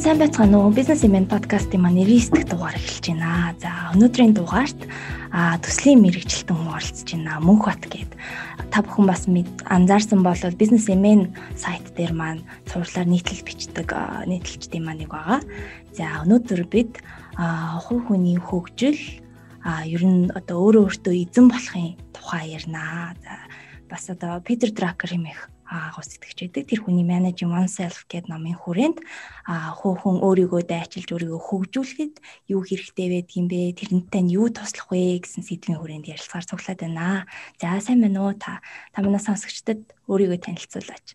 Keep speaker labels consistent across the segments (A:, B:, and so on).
A: сайн байцгаана уу? Business Event podcast-ийн маань 99 дахь дугаар эхэлж байна. За, өнөөдрийн дугаарт а төслийн мэрэгчлэлтэн хүн оролцож байна. Мөнх бат гээд та бүхэн бас анзаарсан бол Business Event сайт дээр маань цуурлаар нийтлэл бичдэг нийтлэлчдийн маань нэг байгаа. За, өнөөдөр бид хувь хүний хөгжил а ер нь одоо өөрөө өөртөө эзэн болохын тухай ярина. За, бас одоо Питер Дракер хэмээх агуу сэтгэж байдаг. Тэр хүний Managing Oneself гэдэг номын хүрээнд хүүхэн өөрийгөө дайчилж өөрийгөө хөгжүүлэхэд юу хэрэгтэй байдаг юм бэ? Тэрнтэй нь юу туслах вэ гэсэн сэдвийн хүрээнд ярилцахаар цуглаад байна. За сайн байна уу та? Та манай сонсогчдод өөрийгөө танилцуулаач.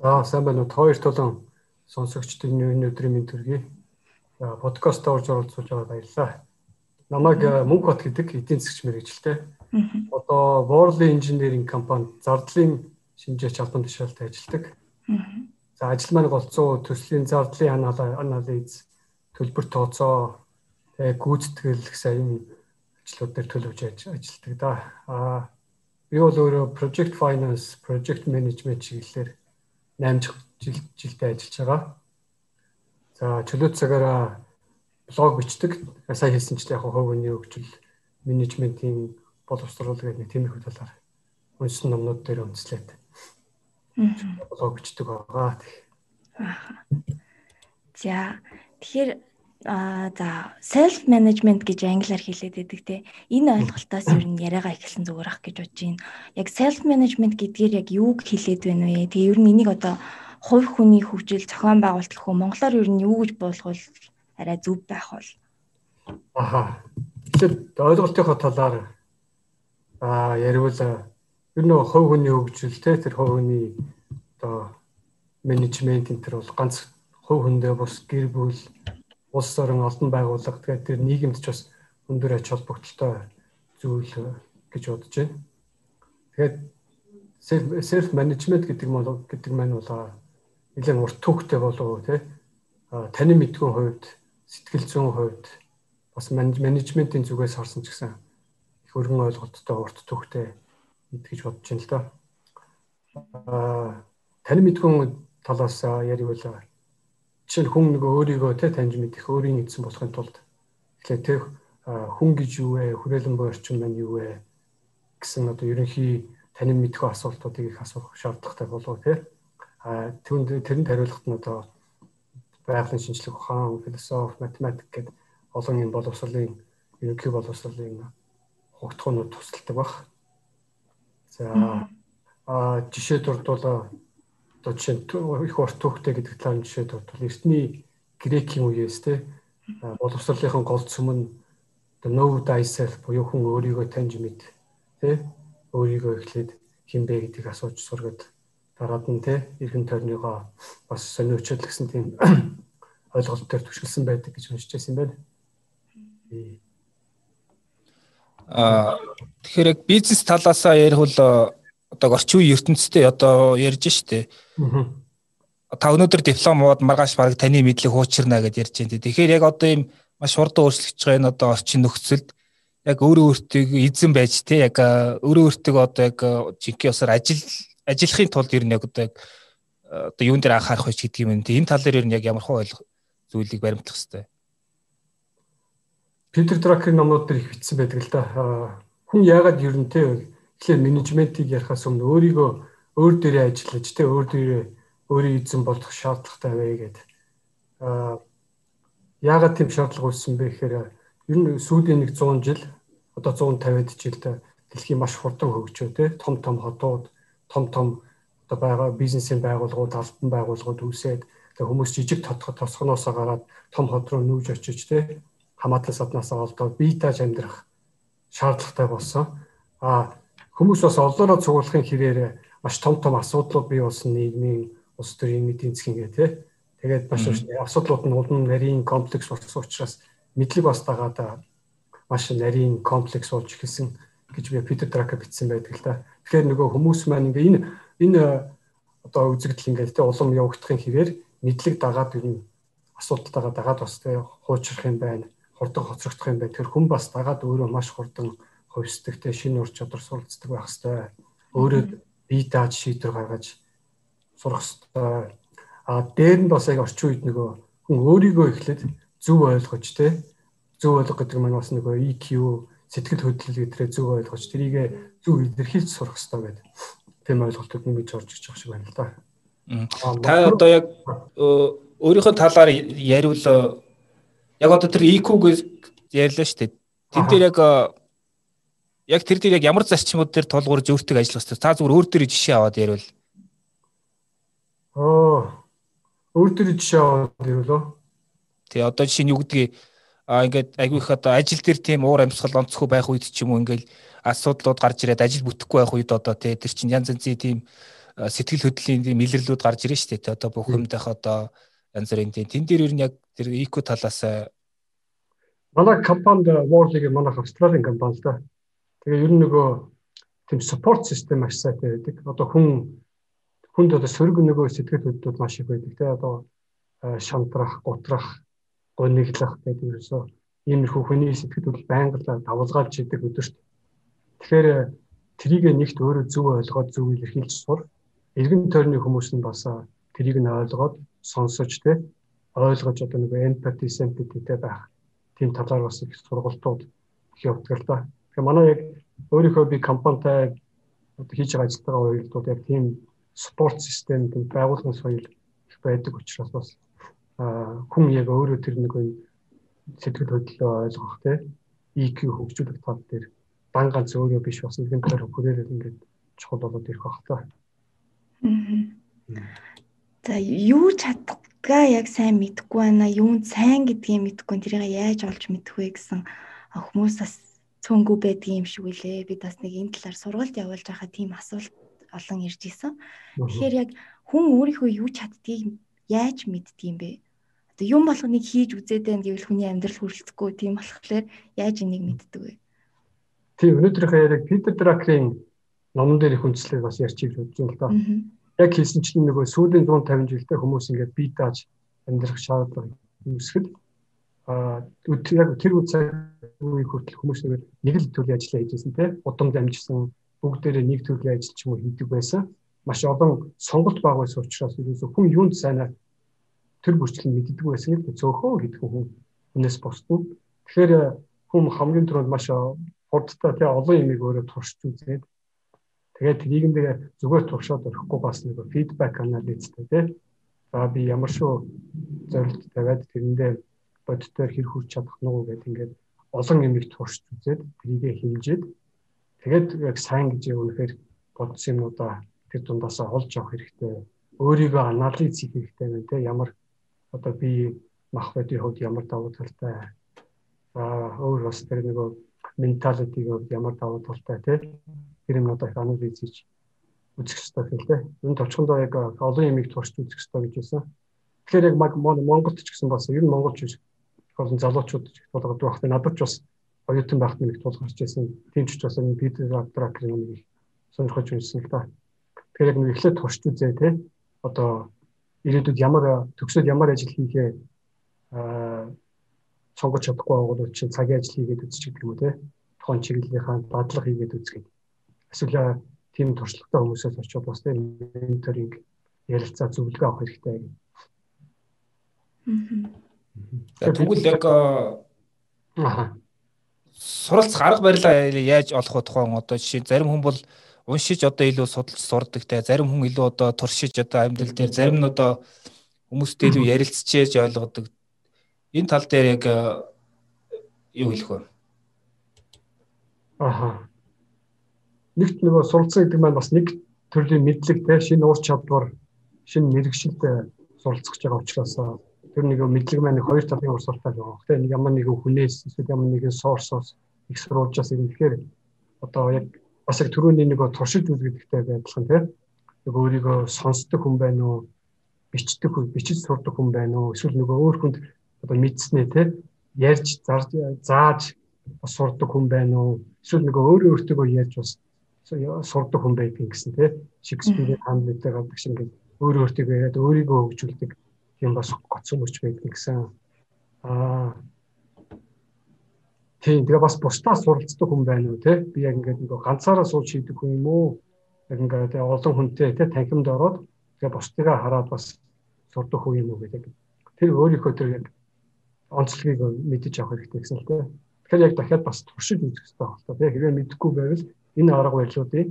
B: За сайн байна уу? Хоёр тулан сонсогчдын өнөөдрийн мэнд төргий. Подкаст орж оролцуулж байгаа баярлалаа. Намайг Мөнх бат гэдэг эдийн засгч мэрэгчлээ. Одоо Worley Engineering компани зардлын шинжээч албан тушаалтай ажилладаг. За ажил маань голцоо төслийн зардлын анализ, төлбөр тооцоо, тэгээ гүйцэтгэл гэсэн ажлууд дээр төлөвж ажилладаг да. Аа би бол өөрөө project finance, project management чиглэлээр 8 жил жилдээ ажиллаж байгаа. За чөлөө цагаараа блог бичдэг. Сая хэлсэнчлээ яг хувь хүний хөгжил менежментийн боловсруулал гэдэг нэг тиймэрхүү талаар уншсан номнууд дээр үндэслээд блог бичдэг байгаа.
A: За тэгэхээр а за self management гэж англиар хэлээд байдаг те энэ ойлголтоос ер нь яриагаа эхэлсэн зүгээр ах гэж бодож байна. Яг self management гэдгээр яг юуг хэлээд байна вэ? Тэгээ ер нь энийг одоо хувь хүний хөгжил зохион байгуулалт хөө монголоор ер нь юу гэж буулгавал арай зөв байх бол.
B: Аха. Тэгэхээр ойлголтынхоо талаар аа яривал ер нь хувь хүний хөгжил те тэр хувь хүний одоо менежмент энэ төр бол ганц хувь хүндээ бус гэр бүл улс орон олдон байгууллага тэгээд тэр нийгэмд ч бас өндөр ач холбогдолтой зүйл гэж бодож байна. Тэгээд self management гэдэг нь гэдэг маань бол нэлээд урт түүхтэй болов тий таны мэдгэн хувьд сэтгэл зүйн хувьд бас менежментийн зүгээс харсан ч гэсэн их өргөн ойлголттой урт түүхтэй гэж бодож байна л да. Аа тань мэдхүн талаас бол жишээ нь хүн нөгөө өөрийгөө те таньж мэдэх өөрийн эзэн болохын тулд тэгэхээр те хүн гэж юу вэ? Хүрээлэн буй орчин маань юу вэ? гэсэн одоо ерөнхий танин мэдхүү асуултуудыг их асуух шаардлагатай болов те. А түүнд тэрэнд хариулахад нь одоо байгалийн шинжлэх ухаан, философи, математик гэдэг олон юм боловсролын ерөнхий боловсролын хугтгуунууд тусалдаг баг. За. А жишээ дурдвал одоо жишээ их урт түүхтэй гэдэг талаар жишээ дурдвал эртний грекийн үеэс те боловсролынхон гол цөм нь know thyself буюу хүн өөрийгөө таньж мэд те өөрийгөө эхлээд хин бэ гэдгийг асууж сургад дараад нь те эргэн тойрныгоо бас сониучод гэсэн тийм ойлголт төр түшгэлсэн байдаг гэж уншиж байсан юм байна.
C: Аа тэгэхээр яг бизнес талаасаа ярих бол одоо орчин үеийн ертөнцтэй одоо ярьж штэ. Та өнөөдөр дипломууд маргааш баг таны мэдлэг хуучирна гэж ярьж байна. Тэгэхээр яг одоо ийм маш хурдан өөрчлөгдөж байгаа энэ одоо орчин нөхцөлд яг өөрөө өөртөө эзэн байж те яг өөрөө өөртөө одоо яг жинхэнэ усаар ажил ажиллахын тулд ер нь яг одоо яг одоо юун дээр анхаарах вэ гэдэг юм. Энэ тал дээр ер нь яг ямар хөө ойлгох зүйлийг баримтлах хэрэгтэй.
B: Питер Дракерийн номнууд дээр их бичсэн байдаг л да. Хүн яагаад ер нь те Тэгэхээр менежментийг ярихаас өмнө өөрийгөө өөр дээрээ ажиллаж тэ өөр дээрээ өөрийн эзэн болох шаардлагатай вэ гэдэг. Аа яагаад тийм шаардлага үүссэн бэ гэхээр ер нь сүүлийн нэг 100 жил одоо 150-д жилд дэлхийн маш хурдан хөгжөө тэ том том хотууд том том одоо байгаа бизнесийн байгууллагууд албан байгууллагууд үүсээд тэгээ хүмүүс жижиг тосгоноосоо гараад том хот руу нүүж очиж тэ хамаатлан саднаасаа олдоод бие тааж амьдрах шаардлагатай болсон. А Хүмүүс бас олоороо цуглахын хэрээр маш том том асуудлууд бий болсон нийгмийн улс төрийн эдийн засгийн гэх тээ. Тэгээд маш асуудлууд нь улам нарийн комплекс болсон учраас мэдлэг бас дагаад маш нарийн комплекс болж эхэлсэн гэж би Питер Драка бичсэн байдаг л да. Тэгэхээр нөгөө хүмүүс маань ингээ энэ энэ одоо үзэгдэл ингээ тэ улам явагдахын хэрээр мэдлэг дагаад ер нь асуудалтайгаа дагаад бас тэ хуучрах юм байна. Хурдан хоцрогдох юм байна. Тэр хүн бас дагаад өөрөө маш хурдан хувьсдагтэй шинэ ур чадвар суралцдаг байх хэвээр өөрөө бие дааж шийдвэр гаргаж сурах хэвээр а дээр нь бас яг орчин үед нөгөө хүн өөрийгөө эхлээд зөв ойлгож те зөв ойлго гэдэг маань бас нөгөө EQ сэтгэл хөдлөл гэдрээ зөв ойлгож тэрийг зөв илэрхийлж сурах хэрэгтэй гэдэг. Тийм ойлголтууд нэг орж ирж байгаа шиг байна л да.
C: Та одоо яг өөрийнхөө талаар яриул яг одоо тэр EQ-г ярьлаа шүү дээ. Тэн дээр яг яг тэр дээр яг ямар зарчмууд дээр тулгуурж өөртөө ажиллах хэрэгтэй. Та зүгээр өөр дээр жишээ аваад яриул.
B: Аа. Өөр дээр жишээ аваад яриулаа.
C: Тэгээ одоо жишээ нь юу гэдгийг а ингээд айгүй их одоо ажил дээр тийм уур амьсгал онцгүй байх үед ч юм уу ингээд асуудлууд гарч ирээд ажил бүтэхгүй байх үед одоо тий тэр чинь янз янзын тийм сэтгэл хөдлөлийн тийм илэрлүүд гарч ирэн штэ тий одоо бүх юмдах одоо янз бүрийн тийм тэн дээр ер нь яг тэр эко талаас
B: манай компанид World-ийг манай Австралийн компани л да. Тэгээ ер нь нөгөө тийм support system маш сайтай байдаг. Одоо хүн хүнд одоо сөрөг нөгөө сэтгэл хөдлөлүүд маш их байдаг. Тэгээ одоо шантрах, гутрах, гониглах гэдэг ерөөсөө иймэрхүү хүний сэтгэл хөдлөл байнга давалгаалж идэг өдөрт. Тэгэхээр трийг нэгт өөрөө зөв ойлгоод зөв илэрхийлж сур. Иргэн тойрны хүмүүс нь бас трийг нь ойлгоод сонсож тэ ойлгож одоо нэг empathy sympathyтэй байх тийм талаар бас их сургалтууд явуулдаг л да. Тэгэхээр манай яг өөрийнхөө би компанитай одоо хийж байгаа ажилтнаа хоёрдууд яг тийм спорт систем тийм байгуулгын соёл их байдаг учраас бас хүн яг өөрөө тэр нэг сэтгэл хөдлөлөө ойлгох те EQ хөгжүүлэх тал дээр дан ганц өөрөө биш бас нэгэн төр хүрээрэл ингээд чухал болоод ирэх бах та.
A: За юу чаддгаа яг сайн мэдэхгүй байна. Юунд сайн гэдгийг мэдэхгүй тэрийг яаж олж мэдэх вэ гэсэн хүмүүс бас цөөнгүү байдаг юм шиг үлээ. Би бас нэг энэ талаар сургалт явуулж байхад тийм асуулт олон ирж исэн. Тэгэхээр яг хүн өөрийнхөө юу чаддгийг яаж мэддэг юм бэ? Одоо юм болгоныг хийж үзээд байна гэвэл хүний амьдрал хүрэлцэхгүй тийм болохоор яаж энийг мэддэг вэ?
B: Тийм өнөөдрийнхээ яг Питер Дракерийн номон дээр их үндэслэл бас ярьчих гэж байна л да. Яг хийсэн чинь нөгөө сүүлийн 150 жилдээ хүмүүс ингээд бие дааж амьдрах шаардлага үүсгэхэд а яг тэр үеийн хүртэл хүмүүс нэг л төрлийн ажил хийжсэн те удамд амжсан бүгдээрээ нэг төрлийн ажил ч юм уу хийдэг байсан. Маш олон сонголт баг байсан учраас ерөөсөө хүн юунд сайнаа тэр бүрчлэн мэддэг байсан л цөөхөө гэдэг хүн хүнээс босдно. Тэгэхээр э, хүн хамгийн түрүүнд маш э, хурдтай тий олон юмыг өөрөө туршиж үзээд тэгээд нийгэмдээ зүгээр туршаад орохгүй бас нэг фидбек анализтэй тий. За би ямар шүү зорилт тавиад тэрэндээ бодтоор хэр хүрч чадах нь уу гэдэг ингээд олон юмыг туршиж үзээд тэрийгэ хэмжээд тэгээд яг сайн гэж үнэхээр бодсон юмудаа тэр дундаасаа олж авах хэрэгтэй өөрийгөө анализ хийх хэрэгтэй байна те ямар одоо би мах бодийн хувьд ямар давуу талтай. Аа өөр бас тэр нөгөө менталитиг ямар давуу талтай тий тэр юм одоо их анализ хийж үзэх хэрэгтэй гэх лээ. Энэ товчхондоо яг олон ямиг туршиж үзэх хэрэгтэй гэж байсан. Тэгэхээр яг Монголд ч гэсэн бас ер нь монголч биш олон залуучууд тулгардаг багт надад ч бас оюутан багт нэг тулгарч байсан. Тийм ч бас энэ Питер Дракерийн нэг сонирхож байсан л да. Тэгэхээр яг нэг эхлээд туршиж үзээ тий одоо ирээдүйд ямар төгсөөд ямар ажил хийхээ сонгож чадахгүй байгуул чинь цагийн ажил хийгээд үзчих гэдэг юм уу те тухайн чиглэлийнхаа дадлага хийгээд үзгээд эсвэл тийм туршлагатай хүмүүсээс очиод бас тийм менторинг ярилцаа зөвлөгөө авах хэрэгтэй гэх.
C: Тэгвэл яг аа суралц арга барилаа яаж олох вэ тухайн одоо жишээ зарим хүн бол уншиж одоо илүү судалж сурдаг те зарим хүн илүү одоо туршиж одоо амьдрал дээр зарим нь одоо хүмүүстэй илүү ярилцчээж ойлгодог энэ тал дээр яг юу хэлэх вэ?
B: Аха. Нэгт нөгөө суралцсан гэдэг маань бас нэг төрлийн мэдлэг те шинэ ур чадвар шинэ мэрэгшилтэй суралцах гэж байгаа учраас тэр нэг мэдлэг маань хоёр талын урсгалтай байгаа. Тэ нэг ямар нэгэн хүнээс эсвэл ямар нэгэн сорсоос их сурвалжаас ирэхээр одоо яг бас яг түрүүний нэг туршиж үзэгдэлтэй байдлах нь тийм нэг өөрийгөө сонсдог хүн байна уу? Бичдэг хүн бичиж сурдаг хүн байна уу? Эсвэл нөгөө өөр хүнд одоо мэдснээ тийм ярьж зарж зааж сурдаг хүн байна уу? Эсвэл нөгөө өөрөө өөртөө ярьж бас сурдаг хүн байдаг гэсэн тийм Шекспирийн хамлеттэй гадаг шиг ингээд өөрөө өөртөө яриад өөрийгөө хөгжүүлдэг тийм бас гоцсон мөч байдаг гэсэн аа Тийм тэгээ бас бусдаас суралцдаг хүн байна уу те би яг ингээд нэг ганцаараа сууж хийдэг хүн юм уу яг ингээд олон хүнтэй те танхимд ороод тэгээ бусдыгаа хараад бас сурдаг хүн юм уу гэдэг. тэр өөрийнхөө тэр яг онцлогийг мэдэж авах хэрэгтэй гэсэн л дээ. Тэгэхээр яг дахиад бас туршиж үзэх хэрэгтэй байна да. Хэрвээ мэдэхгүй байвал энэ арга барилуудыг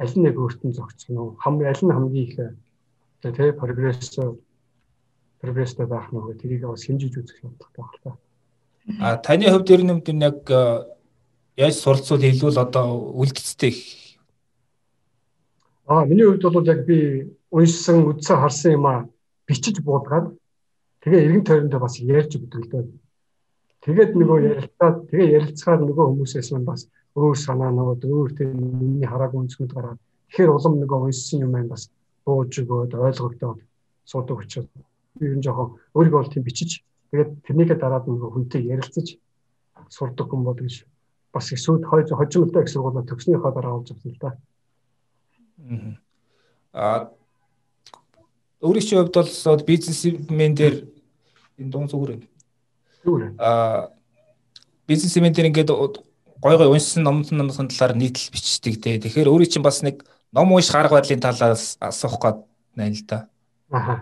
B: аль нэг өөртөө зохицох нь хам аль нь хамгийн их тэгээ прогресс прогресстэй байх нь тэрийг бас хэмжиж үзэх шаардлагатай байна л да.
C: А таны хувьд ер нь яг яаж суралцвал илүү л одоо үлдцтэй
B: Аа миний хувьд бол яг би уншсан, үзсэн, харсан юм а бичиж буудгаад тэгээ эргэн тойрондоо бас ярьж өгдөг л дээ. Тэгээд нөгөө ярилцаад тэгээ ярилцахаар нөгөө хүмүүсээс маань бас өөр санаанууд, өөр тийм миний хараагүй үнцгүүд гараад тэгэхээр улам нөгөө уншсан юм маань бас бууж өгөөд ойлгогдоод суудаг учраас ер нь жоохон өөрийгөө бол тийм бичиж тэгээд тэрнийхээ дараад нөгөө хүнтэй ярилцаж сурдаг хүн бол гэж бас эсвэл хожимтой их сургуулаа төгснөхийн дараа олж авсан л да.
C: Аа өөрийн чинь хувьд бол бизнесмен дээр энэ дуун зүгээр.
B: Зүгээр.
C: Аа бизнесмен дээр ингээд гой гой уншсан номсон номсон талаар нийтлэл бичдэг те. Тэгэхээр өөрийн чинь бас нэг ном унш гарга барилын талаас асуух гээд байна л да.
B: Аха.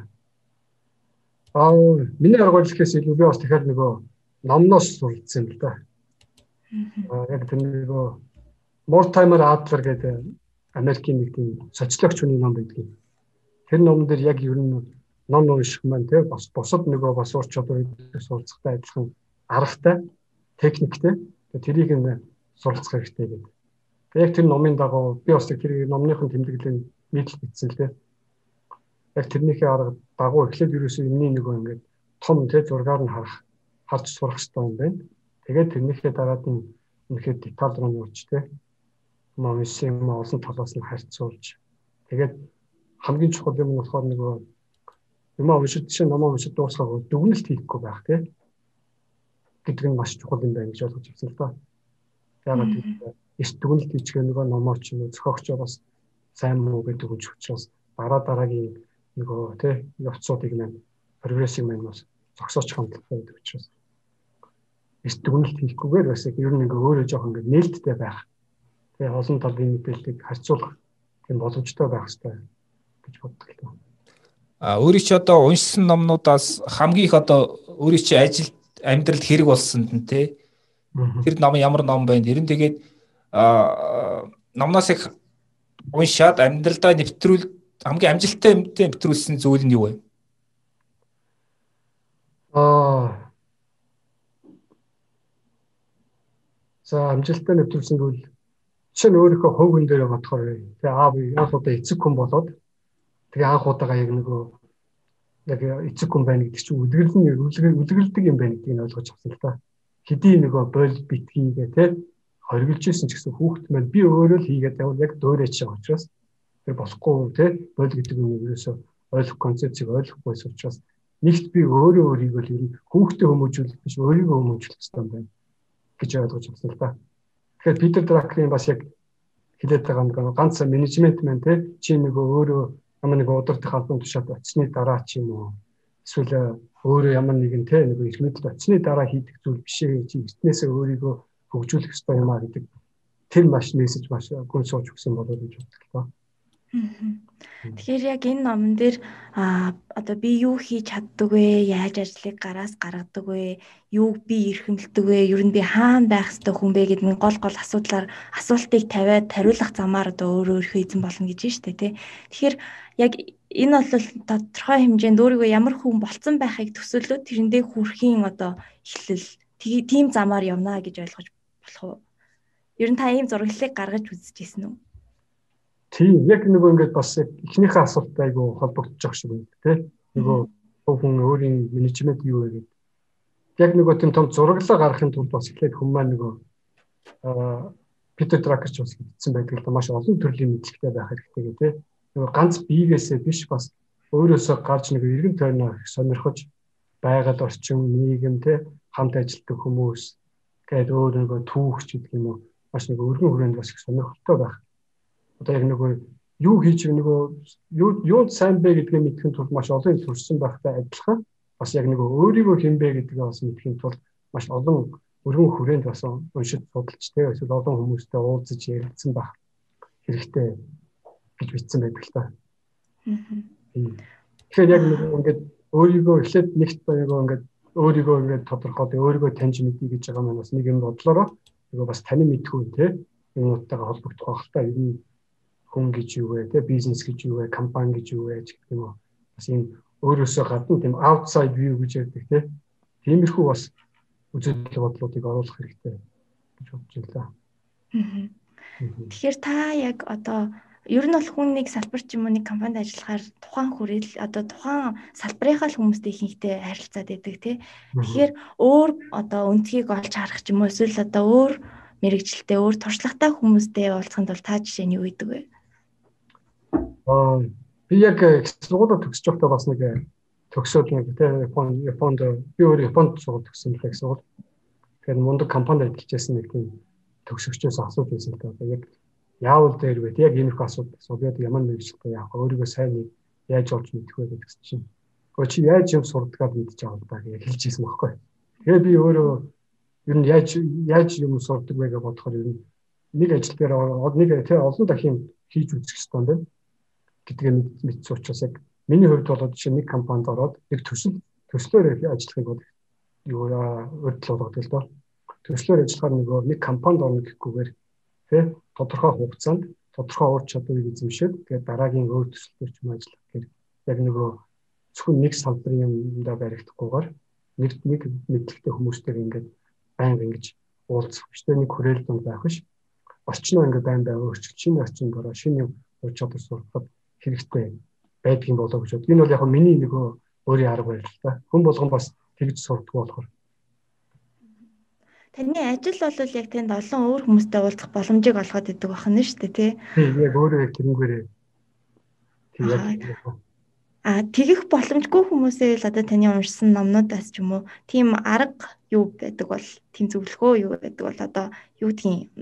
B: Аа миний арга барилхээс илүү би бас тэгэхээр нөгөө номноос суралцсан юм л да. Аа яг тэр нөгөө Mortimer Adler гэдэг Америкийн нэг тийм социологч хүний ном байдаг. Тэр номон дээр яг ер нь ном унших маань те бас бусад нөгөө бас ур чадвар суралцахтай адилхан аргатай, техниктэй. Тэрийг нь суралцах хэрэгтэй гэдэг. Яг тэр номын дагуу би бас тэр номныхон тэмдэглэлийн нийтлэл бичсэн л те. Яг тэрнийхээ арга дагуу эхлээд ерөөсөө юмний нөгөө ингээд том те зургаар нь харах харж сурах хэрэгтэй юм байна. Тэгээд тэрнийхээ дараад нь үнэхээр деталь руу нууч те момсын олон талаас нь харьцуулж тэгээд хамгийн чухал юм нь болохоор нөгөө юм уншиж чинь ном уншиж дуусгаагүй дүгнэлт хийхгүй байх тийм гэдэг нь маш чухал юм байна гэж ойлгож авсан л да. Яагаад гэвэл эрт дүгнэлт хийчихээ нөгөө номоо ч уу зохиогчоо бас сайн муу гэдэг үгч учраас дараа дараагийн нөгөө тийм явцуудыг маань прогрессив маань бас зогсооч хандлагатай гэдэг учраас эрт дүгнэлт хийхгүйгээр бас ер нь ингээ өөрөө жоох ингээ нээлттэй байх тэгээ олон талын мэдээллийг харьцуулах тийм боломжтой байх хэрэгтэй гэж боддог л.
C: А өөрийн чи одоо уншсан номнуудаас хамгийн их одоо өөрийн чи ажил амьдралд хэрэг болсон тий. Тэр ном ямар ном байна? Ер нь тэгээд номноос их уншаад амьдралдаа нэвтрүүл хамгийн амжилттай нэвтрүүлсэн зүйл нь юу вэ?
B: Аа За амжилттай нэвтрүүлсэн зүйл Жишээ нь өөрийнхөө хөв хүн дээр бодохоор тэгээ аав яг удаа эцэг хүн болоод тэгээ анх удаага яг нөгөө яг эцэг хүн байна гэдэг чинь үлгэрлэн үлгэлдэг юм байна гэдгийг ойлгож авсан л та. Хэдий нөгөө бойл битгийгээ те хоригдж исэн ч гэсэн хүүхэд маань би өөрөө л хийгээд явал яг дуурайч байгаа учраас тэр болохгүй те бойл гэдэг нь ерөөсөө ойлгох концепцийг ойлгохгүйс учраас нэгт би өөрөө өөрийгөө л ер нь хүүхдээ хүмүүжүүлэх биш өөрийгөө хүмүүжүүлэх хэрэгтэй юм байна гэж ойлгож авсан л та. Тэгэхээр Питер Драклийн бас яг хэлээд байгаа нэг ганц менежмент маань те чи нөгөө өөрөө ямар нэг удирдах албан тушаалд очсны дараа ч юм уу эсвэл өөрөө ямар нэгэн те нөгөө их мэдл очсны дараа хийдэг зүйл биш ээ чи эртнээсээ өөрийгөө хөгжүүлэх ёстой юм а гэдэг тэр маш мессеж маш гүн сууж өгсөн болоо гэж бодлоо.
A: Тэгэхээр яг энэ номон дээр а одоо би юу хийж чаддаг вэ? Яаж ажлыг гараас гаргадаг вэ? Юуг би эрхэмлдэг вэ? Ер нь би хаана байх ёстой хүн бэ гэдэг нь гол гол асуудлаар асуултыг тавиад тариулах замаар одоо өөрөө өөрийнхөө эзэн болно гэж байна шүү дээ, тий. Тэгэхээр яг энэ бол тодорхой хэмжээнд өөрийгөө ямар хүн болцсон байхыг төсөөлөө тэрэндээ хүрэхийн одоо эхлэл тийм замаар явна гэж ойлгож болох уу? Ер нь та ийм зураглалыг гаргаж үзэж ирсэн үү?
B: Тийм яг нөгөө ингээд бас эхнийхээ асуулттай айгу холбогдож байгаа шиг байна тий. Нөгөө хүн өөрийн менежмент юу вэ гэдэг. Яг нөгөө тийм том зураглаа гаргахын тулд бас эхлээд хүмүүс маань нөгөө аа Питер Дракерч бас хэлсэн байдаг л маш олон төрлийн мэдлэгтэй байх хэрэгтэй тий. Нөгөө ганц биегээсээ биш бас өөрөөсөө гарч нэг эргэн тойрноо сонирхож байгаль орчин нийгэм тий хамт ажилладаг хүмүүс гэдэг өөр нөгөө түүхч гэдэг юм уу маш нэг өргөн хүрээнд бас их сонирхолтой байх одоо яг нөгөө юу хийж нөгөө юу юунд сайн бэ гэдгийг мэдхийн тулд маш олон юм төрсөн байхтай адилхан. Бас яг нөгөө өөрийгөө хинбэ гэдгээ бас мэдхийн тулд маш олон өргөн хүрээнд бас уншиж судалж тэ эсвэл олон хүмүүстэй уулзаж ярилцсан байх хэрэгтэй гэж бичсэн байдаг л та. Тэгэхээр яг ингээд өөрийгөө эхлээд нэгт баягаа ингээд өөрийгөө ингээд тодорхойлж өөрийгөө таньж мэдье гэж байгаа маань бас нэг юм бодлороо нөгөө бас таны мэдхүү те юмнуудтайгаа холбогдох байх та. Ер нь хүн гэж юу вэ те бизнес гэж юу вэ компани гэж юу вэ гэх юм уу бас юм өөрөөсөө гадна тийм outside view гэж ярьдаг те тиймэрхүү бас үзэл бодлуудыг оруулах хэрэгтэй гэж бодож байна.
A: Тэгэхээр та яг одоо ер нь бол хүн нэг салбар ч юм уу нэг компанид ажиллахаар тухайн хүрээлэл одоо тухайн салбарынхаа хүмүүстэй ихэнхдээ харилцаад байдаг тий. Тэгэхээр өөр одоо өнцгийг олж харах ч юм уу эсвэл одоо өөр мэрэгчлээ өөр туршлагатай хүмүүстэй уулзахын тулд та жишээ нь юу гэдэг вэ?
B: Аа би яг сургуулаа төгсөж байхдаа бас нэг төгсөөд нэг тий Японд Японд би өөр Японд сургууль төгссөн гэсэн үг. Тэгэхээр мундаг компанид ажиллажсэн нэг тийм төгсөгчөөс асууж байсан да. Одоо яг яавал дээр вэ? Яг иймэрхүү асуудал асуугаад ямар мэрэгчлээ яах вэ? Өөрийгөө сайн яаж олж мэдэх вэ гэсэн чинь. Гэхдээ чи яаж юм сурдгаад мэдчих байгаа даа гэж хэлж ирсэн байхгүй. Тэгээ би өөрөө ер нь яаж яаж юм сурдаг вэ гэж бодохоор ер нь нэг ажил дээр нэг тий олон дахин хийж үзэх хэрэгтэй байна гэдгээ мэдсэн учраас яг миний хувьд бол жишээ нэг компанид ороод нэг төсөл төслөөр ажиллахыг бол юу өрдөл болгоод л доо. Төслөөр ажиллахаар нөгөө нэг компанид орно гэхгүйгээр тий тодорхой хугацаанд тодорхой ур чадварыг эзэмшээд тэгээд дараагийн өөр төсөлтөөр ч юм ажиллах гэх яг нөгөө зөвхөн нэг салбарын юмдаа баригдахгүйгээр нэг нэг мэдлэгтэй хүмүүстэйг ингээд байнга ингэж уулзах тэ нэг хүрээл дунд байх биш орчноо ингээд байн байга өөрчлөх шинэ орчинд ороо шинэ ур чадвар сурахад хэрэгтэй байдгийн болоо гэж бод. Энэ бол яг миний нөгөө өөрийн арга барил та. Хүн болгон бас тэгж сурдаг болохоор
A: Таны ажил бол яг тэнд олон өөр хүмүүстэй уулзах боломжийг олгоод идэг байна шүү дээ тий.
B: Тийм яг өөрөө яг тэрнгээрээ. Тийм.
A: А тэгэх боломжгүй хүмүүсээ л одоо таны уншсан номнуудаас ч юм уу тийм арга юу байдаг бол тийм зөвлөгөө юу байдаг бол одоо юу гэдгийг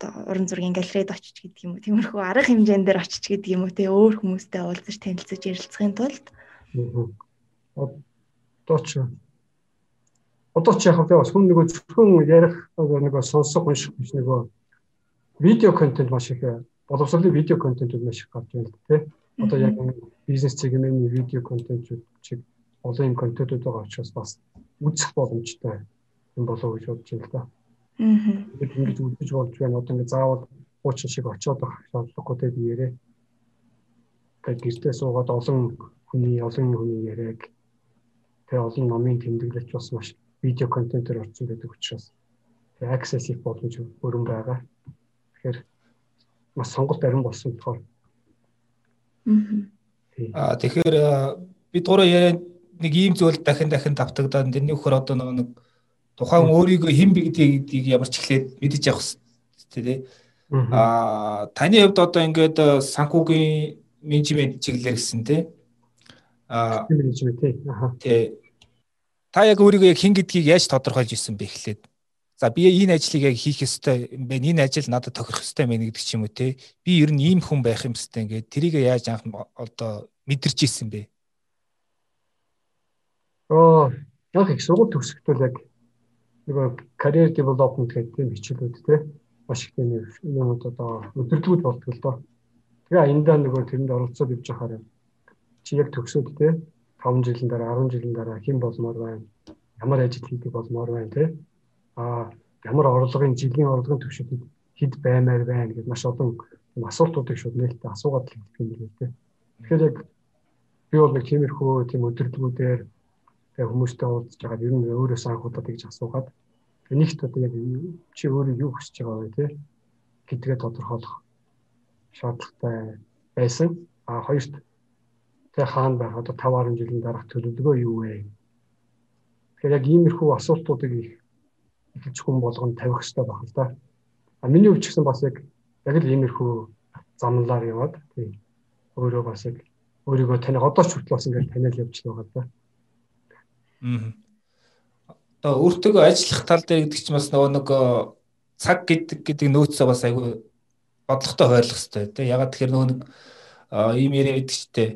A: одоо уран зургийн галерейд очиж гэдэг юм уу тиймэрхүү арга хэмжээнд дээр очиж гэдэг юм уу те өөр хүмүүстэй уулзаж танилцаж ярилцахын тулд
B: одоо ч одоо ч яг бас хүн нөгөө зөвхөн ярих нөгөө сонсох унших биш нөгөө видео контент маш их боловсролын видео контентууд маш их гарч байна л дээ. Одоо яг бизнес сегментийн видео контентууд чиг олон юм контентууд байгаа учраас бас үзэх боломжтой юм болов уу гэж бодож байна л да. Аа. Ингэж үзэж болж байна. Одоо ингэ заавал хуучин шиг очиод байх шаардлагагүй дээ би ярэ. Тэгээд гэртээ суугаад олон хүний олон хүний яриаг тэгээ олон номын тэмдэглэж бас маш видео контентээр орсон байдаг учраас access их боломж өрн байгаа. Тэгэхээр маш сонголт ариун болсон болохоор.
C: Аа тэгэхээр бид гурав яриа нэг ийм зүйл дахин дахин давтагдаад тэрний өгөхөр одоо нэг тухайн өөрийгөө хэн би гэдгийг ямар ч ихлээд мэдэж явах хэрэгтэй тий. Аа таны хувьд одоо ингээд санхүүгийн менежмент чиглэлээр гэсэн тий.
B: Аа менежмент тий.
C: Тий. Та яг өөрийгөө яг хэн гэдгийг яаж тодорхойлж ирсэн бэ гэхлээр за би энэ ажлыг яг хийх ёстой юм байна энэ ажил надад тохирох ёстой байна гэдэг ч юм уу те. Би ер нь ийм хүн байх юмстай ингээд тэрийг яаж анх одоо мэдэрч ирсэн бэ?
B: Оо яг их сургууль төгсөхдөө яг нөгөө career development гэдэг тийм хичээлүүд те маш их тийм юмуд одоо өдөрлгүүд болдог л доо тэгээ эндаа нөгөө тэрэнд оролцоод явж байхаар чи яг төгсөөд те 5 жилийн дараа 10 жилийн дараа хэн болмоор байна? Ямар ажил хийдэг болмоор байна те? Аа ямар орлогын жилийн орлогын түвшинд хэд баймаар байна гэж маш олон асуултуудыг шууд нээлттэй асуугаад л хэлдэг юм байна те. Тэгэхээр яг би бол нэг тиймэрхүү тийм өдөрлгүүдээр тэгээ хүмүүстэй уулзж байгаа ер нь өөрөөс анхудаад гэж асуугаад нэгт одоо яг чи өөрөө юу хүсэж байгаа вэ те гэдгээ тодорхойлох шаардлагатай байсан. А хоёрт тэг хаана байх одоо 5 10 жилийн дараах төлөвлөгөө юу вэ? Тэгэхээр яг иймэрхүү асуултуудыг эхэлж хүн болгонд тавих хэрэгтэй байна л да. А миний хувьд ч гэсэн бас яг яг л иймэрхүү замналаар яваад тийм өөрөө бас яг өөрийгөө тань одоо ч хүртэл бас ингээд таниал явж байгаа да.
C: Аа. Одоо өөртөө ажиллах тал дээр гэдэг чинь бас нөгөө нэг цаг гэдэг гэдэг нөөцөө бас айгүй бодлоготой хойрлох хэрэгтэй тийм ягаад тэгэхээр нөгөө нэг ийм яриа гэдэг чтэй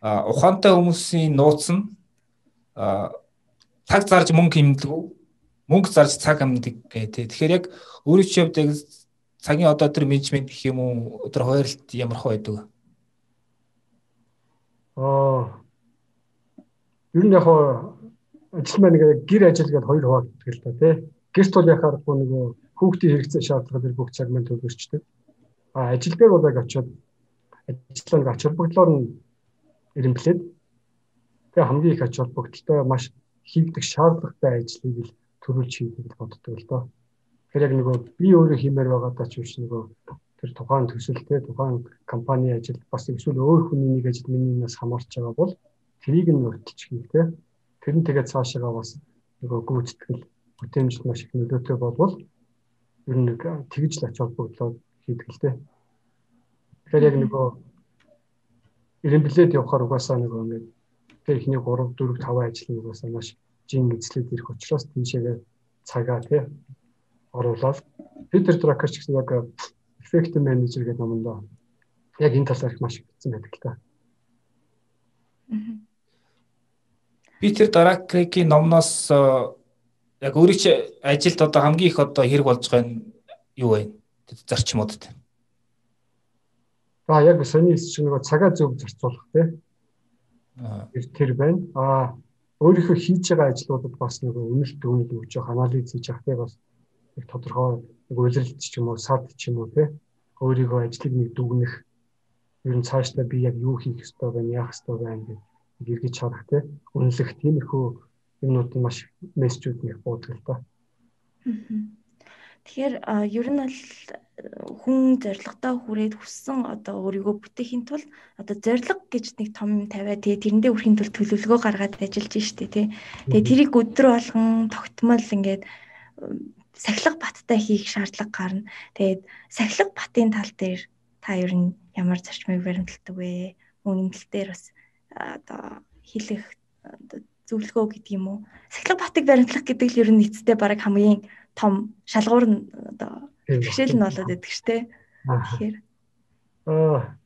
C: ухаантай хүмүүсийн нууц нь цаг зарж мөнгө хэмнэлгүй мөнгө зарж цаг амьдаг гэдэг. Тэгэхээр яг өөрөө чи хувьд яг цагийн одоо тэр менежмент гэх юм уу өдөр хойролт ямар хөө байдаг?
B: Аа ер нь яг ажил маань нэг гэр ажил гэдэг хоёр хуваагддаг л да тий. Гэрт бол яхаар нөгөө хүүхдийн хэрэгцээ шаардлагыг бүх цаг маань төлөвшдөг. А ажил дээр бол яг очиод ажлын ач холбогдлоор нь ирэмблээд тэгээ хамгийн их ач холбогдолтой маш хийгдэх шаардлагатай ажлыг л төрүүлж хийдэг гэж боддог л доо. Тэгэхээр яг нөгөө би өөрөө хиймээр байгаадаа ч биш нөгөө тэр тухайн төсөлтэй тухайн компани ажил бас эсвэл өөр хүний нэг ажил минийнээс хамаарч байгаа бол тэрийг нь өртөлж хийх те. Тэр нь тэгээд цаашаа бас нөгөө гүйцэтгэл бүтээмжид маш их нөлөөтэй болвол ер нь нэг тэгж л ач холбогдлоо хийдэг л те. Тэгэхээр яг нөгөө ирэмблээд явахаар угаасаа нөгөө ингээд тэр ихний 3 4 5 ажил нь угаасаа маш жин эзлээд ирэх учраас тийшээгээ цагаа тий оруулаад Питер Дракер ч гэсэн яг effect manager гэдэг номонд яг энэ талаар их маш бичсэн байдаг л та.
C: Питер Дракерийн номноос э, яг өөрийн ажилд одоо хамгийн их одоо хэрэг болж байгаа нь юу вэ? Зарчмуудад.
B: За яг сони чинь нөгөө цагаа зөв зарцуулах тий. Тэр байна. Аа өөрийнхөө хийж байгаа ажлуудад бас нөгөө үнэлт үнэл өгч анализ хийж явах тий бас нэг тодорхой нэг үйлрэлт ч юм уу сад ч юм уу тий өөрийгөө ажлыг нэг дүгнэх ер нь цаашдаа би яг юу хийх ёстой байна яах ёстой байна гэдэг эргэж харах тий үнэлэх тиймэрхүү юмнууд нь маш мессежүүд нэг буудаг л да.
A: Тэгэхээр ер нь бол хүн зоригтой хүрээд хүссэн одоо өөрийгөө бүтээхийн тулд одоо зориг гэж нэг том юм тавиад тэгээ тэрэндээ хүрэхин тулд төлөвлөгөө гаргаад ажиллаж штэ тий. Тэгээ тэрийг өдөр болгон тогтмол ингээд сахилга баттай хийх шаардлага гарна. Тэгээд сахилга батын тал дээр та ер нь ямар зарчмыг баримталдаг вэ? Үнэмтэл дээр бас одоо хэлэх зөвлөгөө гэдэг юм уу? Сахилга батыг баримтлах гэдэг л ер нь нийцтэй бараг хамгийн том шалгуур нь одоо бэрхшээл нь болоод шүү дээ. Тэгэхээр
B: аа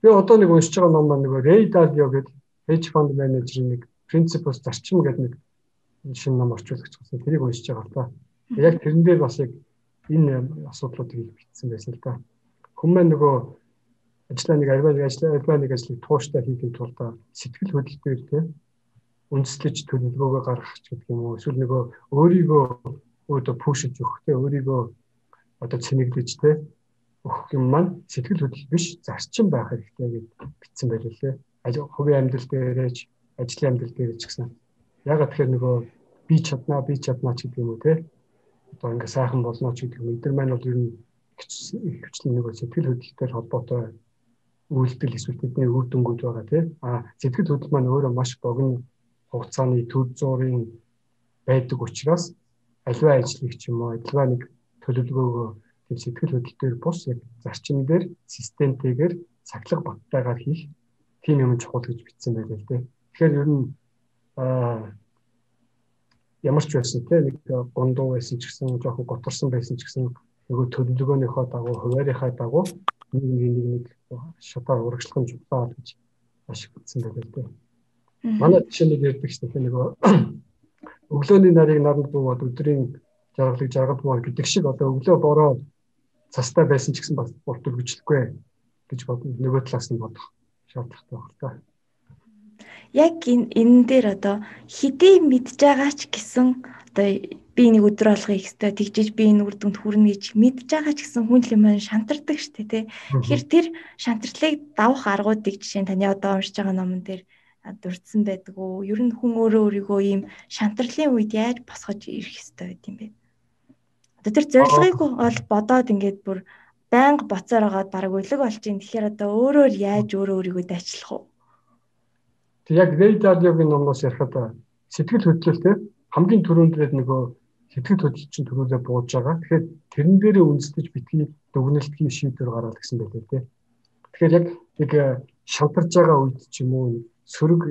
B: би одоо нэг уншиж байгаа ном маань нөгөө Ray Dalio гэдэг hedge fund manager-ийн нэг principles зарчим гэдэг нэг шинэ ном орчуулагч гэсэн. Тэрийг уншиж байгаа л та. Яг тэрэн дээр бас яг энэ асуудлуудыг бичсэн байсан л да. Хүмүүс нөгөө ажлаа нэг арваа нэг ажлаа арваа нэг ажлыг тууштай хийхин тулд сэтгэл хөдлөлтөөр тийм үндэслэж төлөвлөгөөгөө гаргах гэдэг юм уу эсвэл нөгөө өөрийгөө өөдөө пушж өгөх тийм өөрийгөө одоо цэнэглэж те өгөх юм маань сэтгэл хөдлөл биш зарчим байх хэрэгтэй гэж бичсэн байл лээ. Хувийн амьдрал дээрэж ажлын амьдрал дээрэж гэсэн. Ягаад тэгэхээр нөгөө би чаднаа би чаднаа ч гэдэг юм уу те одоо ингээ сайхан болно ч гэдэг юм. Эдгээр маань бол ер нь хвчлэн нөгөө сэтгэл хөдлөлтөөр холбоотой үйлдэл эсвэл бидний дүнгууд байгаа тийм. А сэтгэл хөдлөл маань өөрөө маш богино хугацааны төр зуурын байдаг учраас аливаа ажлыг ч юм уу аливаа нэг төлөвлөгөөгөө тийм сэтгэл хөдлөлтөөр бус яг зарчим дээр системтэйгээр сахилга баттайгаар хийх тийм юм чухал гэж бичсэн байлаа л дээ. Тэгэхээр ер нь аа ямар ч байсан те нэг гондуу байсан ч гэсэн жоохон готорсон байсан ч гэсэн нөгөө төлөвлөгөөнийхөө дагуу хуваарийнхаа дагуу нэг нэг нэг нэг шатаар урагшлах нь жуглаа гэж ашиг байлаа л дээ. Манай жишээ нэг ярьдаг дээ нөгөө өглөөний нарыг наранд буугаад өдрийн жаргалыг жаргал буугаар гэдэг шиг одоо өглөө бороо цастай байсан ч гэсэн бас болтол хүчлэхгүй гэж бодно нөгөө талаас нь бодох шаардлагатай байна л та.
A: Яг энэ энэ дээр одоо хэдий мэдж байгаа ч гэсэн одоо би нэг өдөр болгоё гэхтэй тэгжиж би энэ үр дүнд хүрнэ гэж мэдж байгаа ч гэсэн хүн л юм шантардаг шүү дээ тий. Тэгэхээр тэр шантарлыг давах аргуудыг жишээ нь таны одоо уншиж байгаа номон дээр дурдсан байдаг уу? Ер нь хүн өөрөө өөрийгөө ийм шантарлын үед яаж босгож ирэх ёстой байд юм бэ? Одоо тэр зорилгыг бол бодоод ингээд бүр байнга боцоор агаад бараг өлөг болж ийн. Тэгэхээр одоо өөрөө л яаж өөрөө өөрийгөө дайчлах вэ?
B: Тэг яг Рейдадиогийн номноос ярихад сэтгэл хөдлөлтэй хамгийн түрүүнд нөгөө сэтгэл хөдлөл чинь төрүүлээ бууж байгаа. Тэгэхээр тэрэн дээрээ үндэслэж битгий дүгнэлтийн шийдвэр гаргал гэсэн байлээ тий. Тэгэхээр яг нэг шантарж байгаа үед ч юм уу сөрөг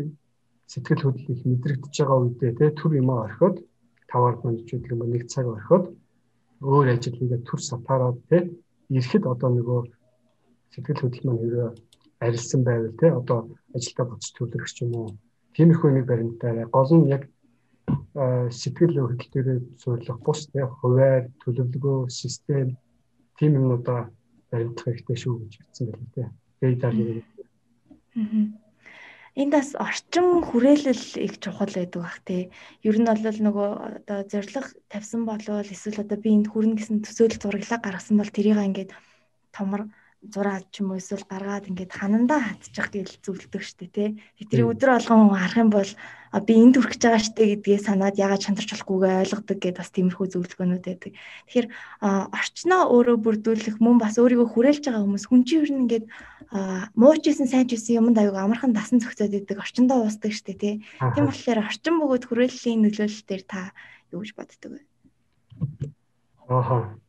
B: сэтгэл хөдлөл их мэдрэгдэж байгаа үедээ тий түр юмаа орхиод таваар манд ч юм нэг цаг орхиод өөр ажил хийгээд түр сатаараад тий ирэхэд одоо нөгөө сэтгэл хөдлөл маань хэрэг арилсан байвал тий одоо ажилдаа буцаж төлөх ч юм уу тиймэрхүү нэг баримтаараа гол нь яг сэтгэл хөдлөл дээр суурилах бус тий хуваар төлөвлөгөө систем тийм юмудаа баримтлах хэрэгтэй шүү гэж бичсэн байна тий. Data
A: Аа энд бас орчин хүрээлэл их чухал байдаг бах тий. Ер нь бол нөгөө одоо зориг тавьсан болвол эсвэл одоо би энд хүрнэ гэсэн төсөөлөл зураглаа гаргасан бол тэрийг ингээд томор зураад ч юм уу эсвэл гаргаад ингээд ханандаа хатчих гэж зөвлөдөг штэ тий. Тэрийг өдөр болгон харах юм бол би энд хүрэх гэж байгаа штэ гэдгээ санаад ягаад чандарч болохгүйгээ ойлгодог гэдээ бас тиймэрхүү зөвлөгөөнүүд байдаг. Тэгэхээр орчноо өөрөө бүрдүүлэх мөн бас өөрийгөө хүрээлж байгаа хүмүүс хүн чинь ер нь ингээд мууч исэн сайн ч исэн юмд аюуг амархан дасан зохицоод идэг орчиндоо уусдаг штэ тий. Тийм болохоор орчин бөгөөд хүрээллийн нөлөөлөл дээр та юу гэж боддог вэ?
B: Ааха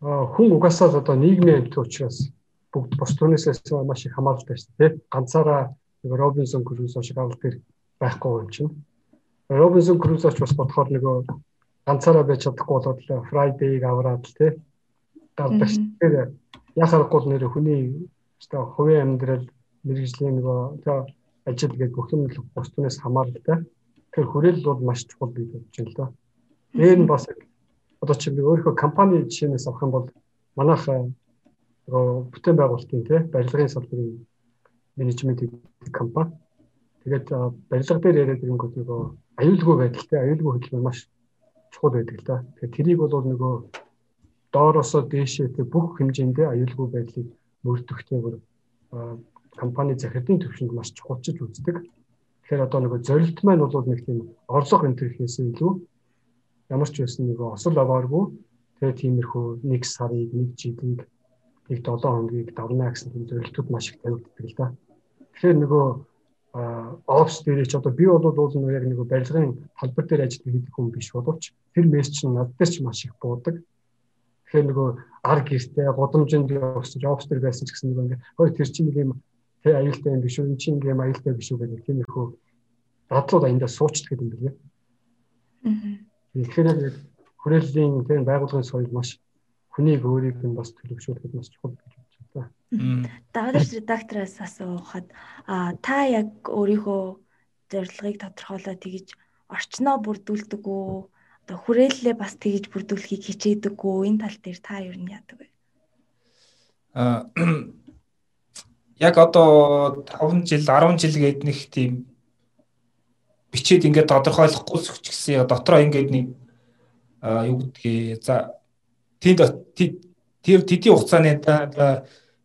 B: хүн угаасаа л одоо нийгмийн амьтан учраас бүгд бос түүнээсээс маш их хамааралтай шүү дээ. Ганцаараа Робинсон Крузо шиг авал тэр байхгүй юм чинь. Робинсон Крузоч бас бодохоор нөгөө ганцаараа байж чадахгүй болоод л Friday-г аваад л тий. Гардаг шүү. Тэр яхахгүй нэр хүний өстой хувийн амьдрал мэрэгжлийн нөгөө одоо ажил гэдэг бүх юм л бос түүнээс хамааралтай. Тэр хүрээлэл бол маш чухал гэж бодож байна л да. Дээр нь бас одоо чи би өөрийнхөө компани жишээнээс авах юм бол манайх нөгөө бүтээн байгуулалтын тий барилгын салбарын менежмент компани. Тэгээд барилга дээр яриад ирэнгүүт нөгөө аюулгүй байдалтай аюулгүй хөдөлмөр маш чухал байдаг л да. Тэгээд тэрийг бол нөгөө доороосоо дээшээ тэг бүх хэмжээндээ аюулгүй байдлыг мөрдөхтэйгээр компани захирлын төвшөнд маш чухалчилж үздэг. Тэгэхээр одоо нөгөө зорилт маань бол нэг тийм орлого энэ төр хийсэн илүү ямар ч байсан нэг осол авааргүй тэгээ тиймэрхүү нэг сарыг нэг жилийг нэг 7 хоногийг давна гэсэн тийм зорилтууд маш их тавигддаг л да. Тэгэхээр нөгөө офс дээр ч одоо би бол уул нь яг нэг барилгын талбар дээр ажилладаг хийдэг хүн биш боловч тэр мессеж нь над дээр ч маш их буудаг. Тэгэхээр нөгөө ар гэртэй годомжинд явсан офс дээр байсан ч гэсэн нөгөө ингээ хой тэр чинь нэг юм тэ аюултай юм биш үү? Энд чинь ингээ аюултай биш үү гэдэг тиймэрхүү дадлууд аяндаа суучдаг юм байна. Аа Тэгэхээр хүрээллийн тийм байгууллагын соёл маш хүнийг өөрийг нь бас төлөвшүүлэхэд маш чухал гэж бодож байна.
A: Дагалдагч редактораас асуухад а та яг өөрийнхөө зорилгыг тодорхойлоод тэгж орчноо бүрдүүлдэг үү? Одоо хүрээллээ бас тэгж бүрдүүлэхийг хичээдэг үү? Энэ тал дээр та юу нь яадаг вэ?
C: А яг одоо 5 жил 10 жил гээд нэг тийм бичээд ингээд тодорхойлохгүй ч гэсэн дотроо ингээд нэг юу гэдгийг за тэнд тэр тэдийн хугацааны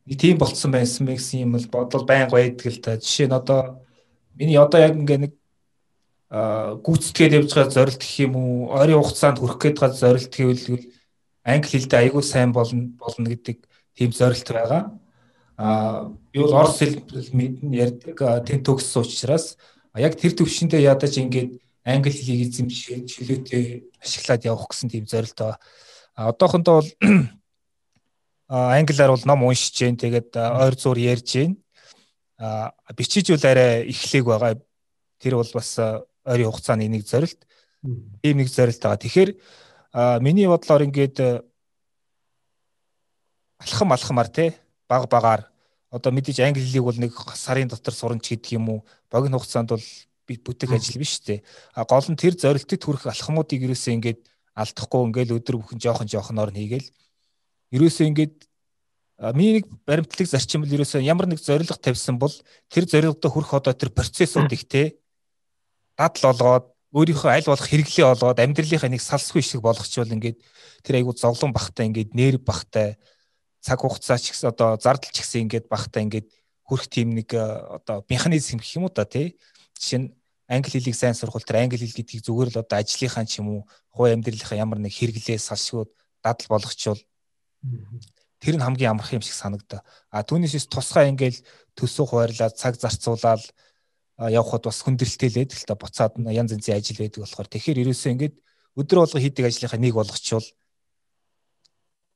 C: нэг тийм болцсон байсан мэ гэсэн юм бол бодол байн байдаг л та. Жишээ нь одоо миний одоо яг ингээд нэг гүйцэтгээд явж байгаа зорилт гэх юм уу, ойрын хугацаанд хүрэх гээд байгаа зорилт гэвэл англи хэлдээ аягүй сайн болно болно гэдэг тийм зорилт байгаа. Аа би бол орос хэл мэднэ ярьдаг. Тэн төгссөн учраас яг тэр төвшөндөө ядаж ингээд англи хэлийг эзэмшиж чөлөөтэй ашиглаад явах гэсэн тийм зорилтоо. А одоохондоо бол англиар бол ном уншиж जैन тэгээд ойр зур ярьж जैन. А бичиж үл арай эхлэх байгаа. Тэр бол бас ойрын хугацааны нэг зорилт. Ийм нэг зорилт байгаа. Тэгэхээр миний бодлоор ингээд алхам алхамар те баг багаар одоо мэдээж англи хэлийг бол нэг сарын дотор сурна ч гэдэг юм уу? Богино хугацаанд бол би бүтээх ажил биш үү. А гол нь тэр зорилтод хүрэх алхмуудыг ерөөсөө ингээд алдахгүй ингээд өдөр бүхэн жоохон жоохноор нь хийгээл. Ерөөсөө ингээд миний нэг баримтлаг зарчим бол ерөөсөө ямар нэг зорилго тавьсан бол тэр зорилгодоо хүрэх одоо тэр процессууд их те дадал олгоод өөрийнхөө аль болох хэрэглээ олгоод амьдралынхаа нэг салсгүй шиг болгочвол ингээд тэр айгуу зовлон бахтай ингээд нэр бахтай цаг хугацаа ч гэсэн одоо зардал ч гэсэн ингээд багтаа ингээд хүрх тийм нэг э, одоо механизм гэх юм уу та тий. Жишээ нь англи хэлийг сайн сурах тэр англи хэл гэдгийг зүгээр л одоо ажлынхаа ч юм уу хувь амьдралынхаа ямар нэг хэрэглээ салшгүй дадал болгочвол тэр нь хамгийн амарх юм шиг санагдаа. А түүнээс тусгай ингээл төсөө хуваарлаад цаг зарцуулаад явхад бас байдаг л та буцаад янз янзын ажил байдаг болохоор тэгэхээр ерөөсөө ингээд өдөр болго хийдэг ажлынхаа нэг болгочвол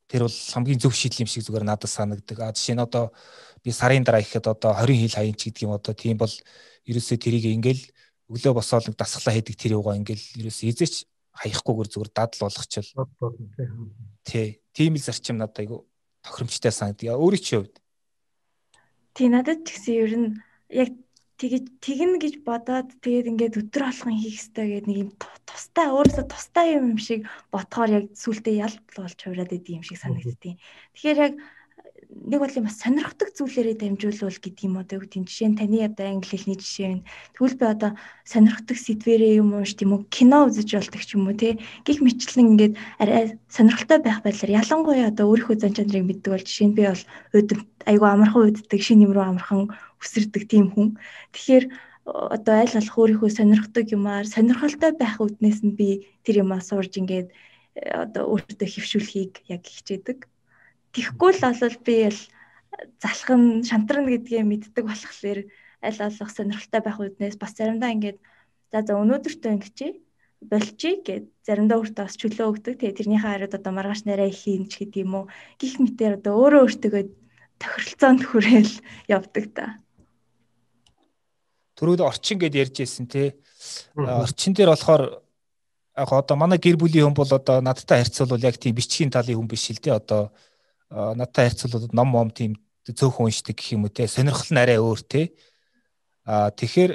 C: тэр бол хамгийн зөв шийдэл юм шиг зүгээр надад санагддаг. А жишээ нь одоо би сарын дараа ихэд одоо 20 хил хаян ч гэдэг юм одоо тийм бол ерөөсөө тэрийг ингээл өглөө босоод нэг дасглаа хийдэг тэр юугаа ингээл ерөөсөө эзэч хаягахгүйгээр зүгээр дадал болгочвол тий тийм л зарчим надад айгу тохиромжтой санагдав. Өөрийн чи хувьд
A: тий надад ч гэсэн ер нь яг тэгэж тэгнэ гэж бодоод тэгээд ингээд өдөр алхан хийх хэрэгтэй гэдэг нэг юм тустай өөрөөсөө тустай юм шиг ботхоор яг сүултээ ялт болж хувраад идэв юм шиг санагдтiin. Тэгэхээр яг нэг бол бас сонирхдаг зүйлээрээ дамжуулвал гэдэг юм одоо юу тийм жишээ нь таны одоо англи хэлний жишээ нь тэгвэл би одоо сонирхдаг сэдвэрээ юм унш тийм үү? Кино үзэж болдог ч юм уу те гих мэтлэн ингээд арай сонирхолтой байх байдлаар ялангуяа одоо өөрийнхөө зан чанарыг мэддэг бол жишээ нь би бол өдөм айгу амархан уддаг шин юм руу амархан өсөрдөг тийм хүн. Тэгэхээр одоо аль болох өөрийнхөө сонирхдаг юмар сонирхолтой байх үднээс нь би тэр юмаа сурж ингээд одоо өөртөө хөвшүүлэхийг яг хичээдэг Тэгэхгүй л бол би л залхам шантрна гэдгээ мэддэг болохоор аль болох сонирхолтой байх үднээс бас заримдаа ингээд за за өнөөдөртөө ингэчээ болчих гэд заримдаа өөртөө бас чөлөө өгдөг. Тэгээ тэрнийхээ хариуд одоо маргааш нараа их хийн ч гэдэг юм уу. Гих мэтэр одоо өөрөө өөртөө тохиролцоонд хүрээл явдаг та.
C: Төрөөд орчин гэд ярьж ирсэн тий. Орчин дээр болохоор яг одоо манай гэр бүлийн хүн бол одоо надтай харьцуулбал яг тийм бичгийн талын хүн биш л дээ. Одоо надтай харьцуулбал ном ном тийм зөөхөн уншдаг гэх юм уу те? Сонирхол нь арай өөр те. А тэгэхээр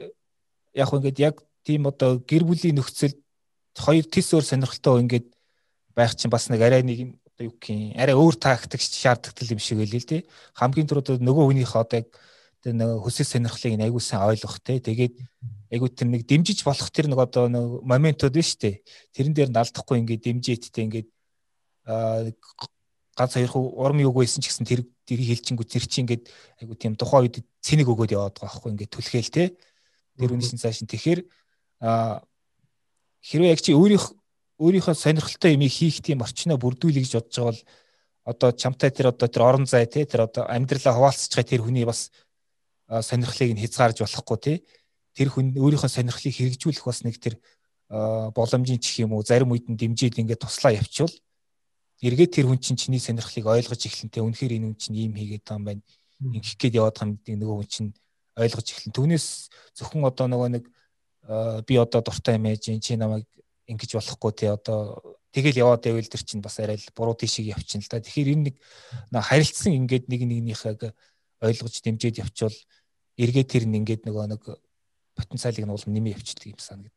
C: яг хөө ингээд яг тийм одоо гэр бүлийн нөхцөл хоёр тис өөр сонирхолтой ингээд байх чинь бас нэг арай нэг юм одоо юу гэх юм арай өөр тактик шаарддаг юм шиг байл л те. Хамгийн түрүүд нөгөө хүнийхээ одоо яг тэр нэг хүсэл сонирхлыг айгуу сайн ойлгох те. Тэгээд айгуу тэр нэг дэмжиж болох тэр нэг одоо нэг моментууд биш те. Тэрэн дээр алдахгүй ингээд дэмжээдтэй ингээд ганц хоёр хуу урам юг байсан ч гэсэн тэр тэрийг хэлчингүү тэр чи ингээд айгу тийм тухайн үед цэник өгөөд яваад байгаа байхгүй ингээд түлхээл те. Тэр үнэсэн цааш нь тэгэхээр а хэрвээ яг чи өөрийнх өөрийнхөө сонирхолтой юмыг хийх тийм орчноо бүрдүүлэх гэж бодож байгаа бол одоо чамтай тэр одоо тэр орон зай те тэр одоо амьдралаа хуваалцж байгаа тэр хүний бас сонирхлыг нь хязгаарж болохгүй те. Тэр хүн өөрийнхөө сонирхлыг хэрэгжүүлэх бас нэг тэр боломжийн чих юм уу зарим үед нь дэмжиж ингээд туслаа явуучвал эргээд тэр хүн чинь чиний сонирхлыг ойлгож эхлэнтэй үнэхээр энэ хүн чинь ийм хийгээд байгаа юм байна. Ингэх гээд яваад байгаа мэдээ нөгөө хүн чинь ойлгож эхлэн. Түүнээс зөвхөн одоо нөгөө нэг би одоо дуртай юм ээж чи намайг ингэж болохгүй те одоо тэгэл яваад байвал тэр чинь бас арай л буруу тийшээ явчихна л да. Тэгэхээр энэ нэг харилцсан ингээд нэг нэгнийхээ ойлгож дэмжиж явчвал эргээд тэр нь ингээд нөгөө нэг потенциалыг нь улам нэмээ явчихдаг юм санагдав.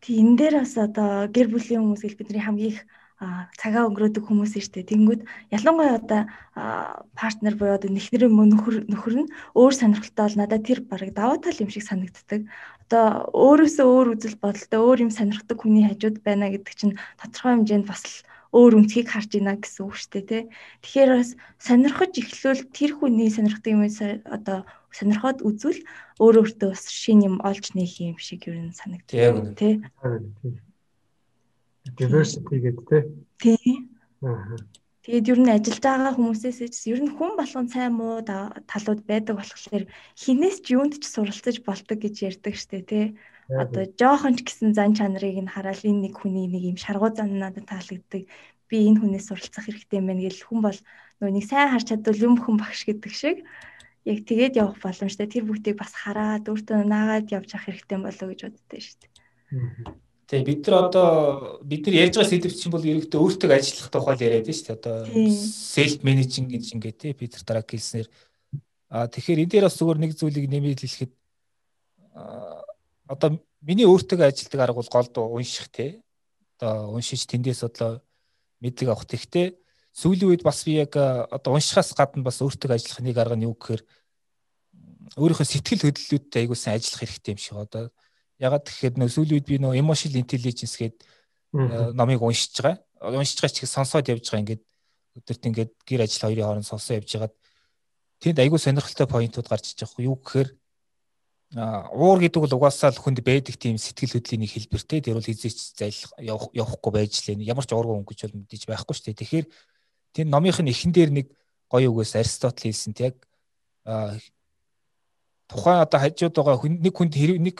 A: Тий энэ дээр бас одоо гэр бүлийн хүмүүс гэл бидний хамгийн их цагаа өнгөрөөдөг хүмүүс нь штэ. Тэнгүүд ялангуяа одоо партнер буюу одоо нэхнэрийн нөхөр нөхөр нь өөр сонирхолтой бол надад тэр бараг даваа тал юм шиг санагддаг. Одоо өөрөөсөө өөр үзэл бодолтой өөр юм сонирхдаг хүний хажууд байна гэдэг чинь тодорхой хэмжээнд бас л өөр үнцгийг харж ийна гэсэн үг шүү дээ тий. Тэгэхээр бас сонирхож эхлүүл тэр хүний сонирхдаг юм одоо сонирхоод үзвэл өөр өөртөө бас шин юм олж нээх юм шиг юу санагддаг тий.
B: Diversity гэдэг тий.
A: Тий. Аа. Тэгээд ер нь ажиллаж байгаа хүмүүсээс ч ер нь хүн болгон сайн муу талууд байдаг болохоор хинээс ч юунд ч суралцаж болдог гэж ярьдаг штэ тий. Одоо жоохон ч гэсэн зан чанарыг нь хараад энэ нэг хүний нэг юм шаргуу зан надад таалагддаг. Би энэ хүнээс суралцах хэрэгтэй мэн гэл хүн бол нөгөө нэг сайн харж чадвал юм хүн багш гэдэг шиг яг тэгээд явах боломжтой. Тэр бүгдийг бас хараад өөртөө наагаад явж авах хэрэгтэй болоо гэж боддөө штэ. Аа
C: Тэгээ бид нар одоо бид нар ярьж байгаа сэдв чинь бол ерөөхдөө өөртөө ажиллах тухай л яриад шүү дээ. Одоо self managing гэж ингээд тий бид нар дараа хэлснээр а тэгэхээр энэ дээр бас зүгээр нэг зүйлийг нэмээд хэлэхэд одоо миний өөртөө ажилдаг арга бол голд унших тий. Одоо уншиж тэндээс одоо мэдлэг авах. Тэгэхдээ сүүлийн үед бас би яг одоо уншихаас гадна бас өөртөө ажиллах нэг арга нь юу гэхээр өөрийнхөө сэтгэл хөдлөлүүдтэй аягуулсан ажиллах хэрэгтэй юм шиг одоо Ягаад гэхээр нөө сүүлийн үед би нөө emotional intelligence гээд номыг уншиж байгаа. Уншиж байгаа ч их сонсоод явж байгаа ингээд өдөрт ингээд гэр ажил хоёрын хооронд сонсоо явж байгаад тэнд айгүй сонирхолтой поинтууд гарч иж байгаа. Юу гэхээр уур гэдэг бол угаасаа л хүнд байдаг тийм сэтгэл хөдлийн нэг хэлбэртэй. Тэр бол хизээч зайлах явахгүй байж лээ. Ямар ч уурга өнгөж бол мэдээж байхгүй шүү дээ. Тэгэхээр тэр номынх нь эхэн дээр нэг гоё үгээс Аристотл хэлсэн тийм яг тухайн одоо хажууд байгаа нэг хүнд нэг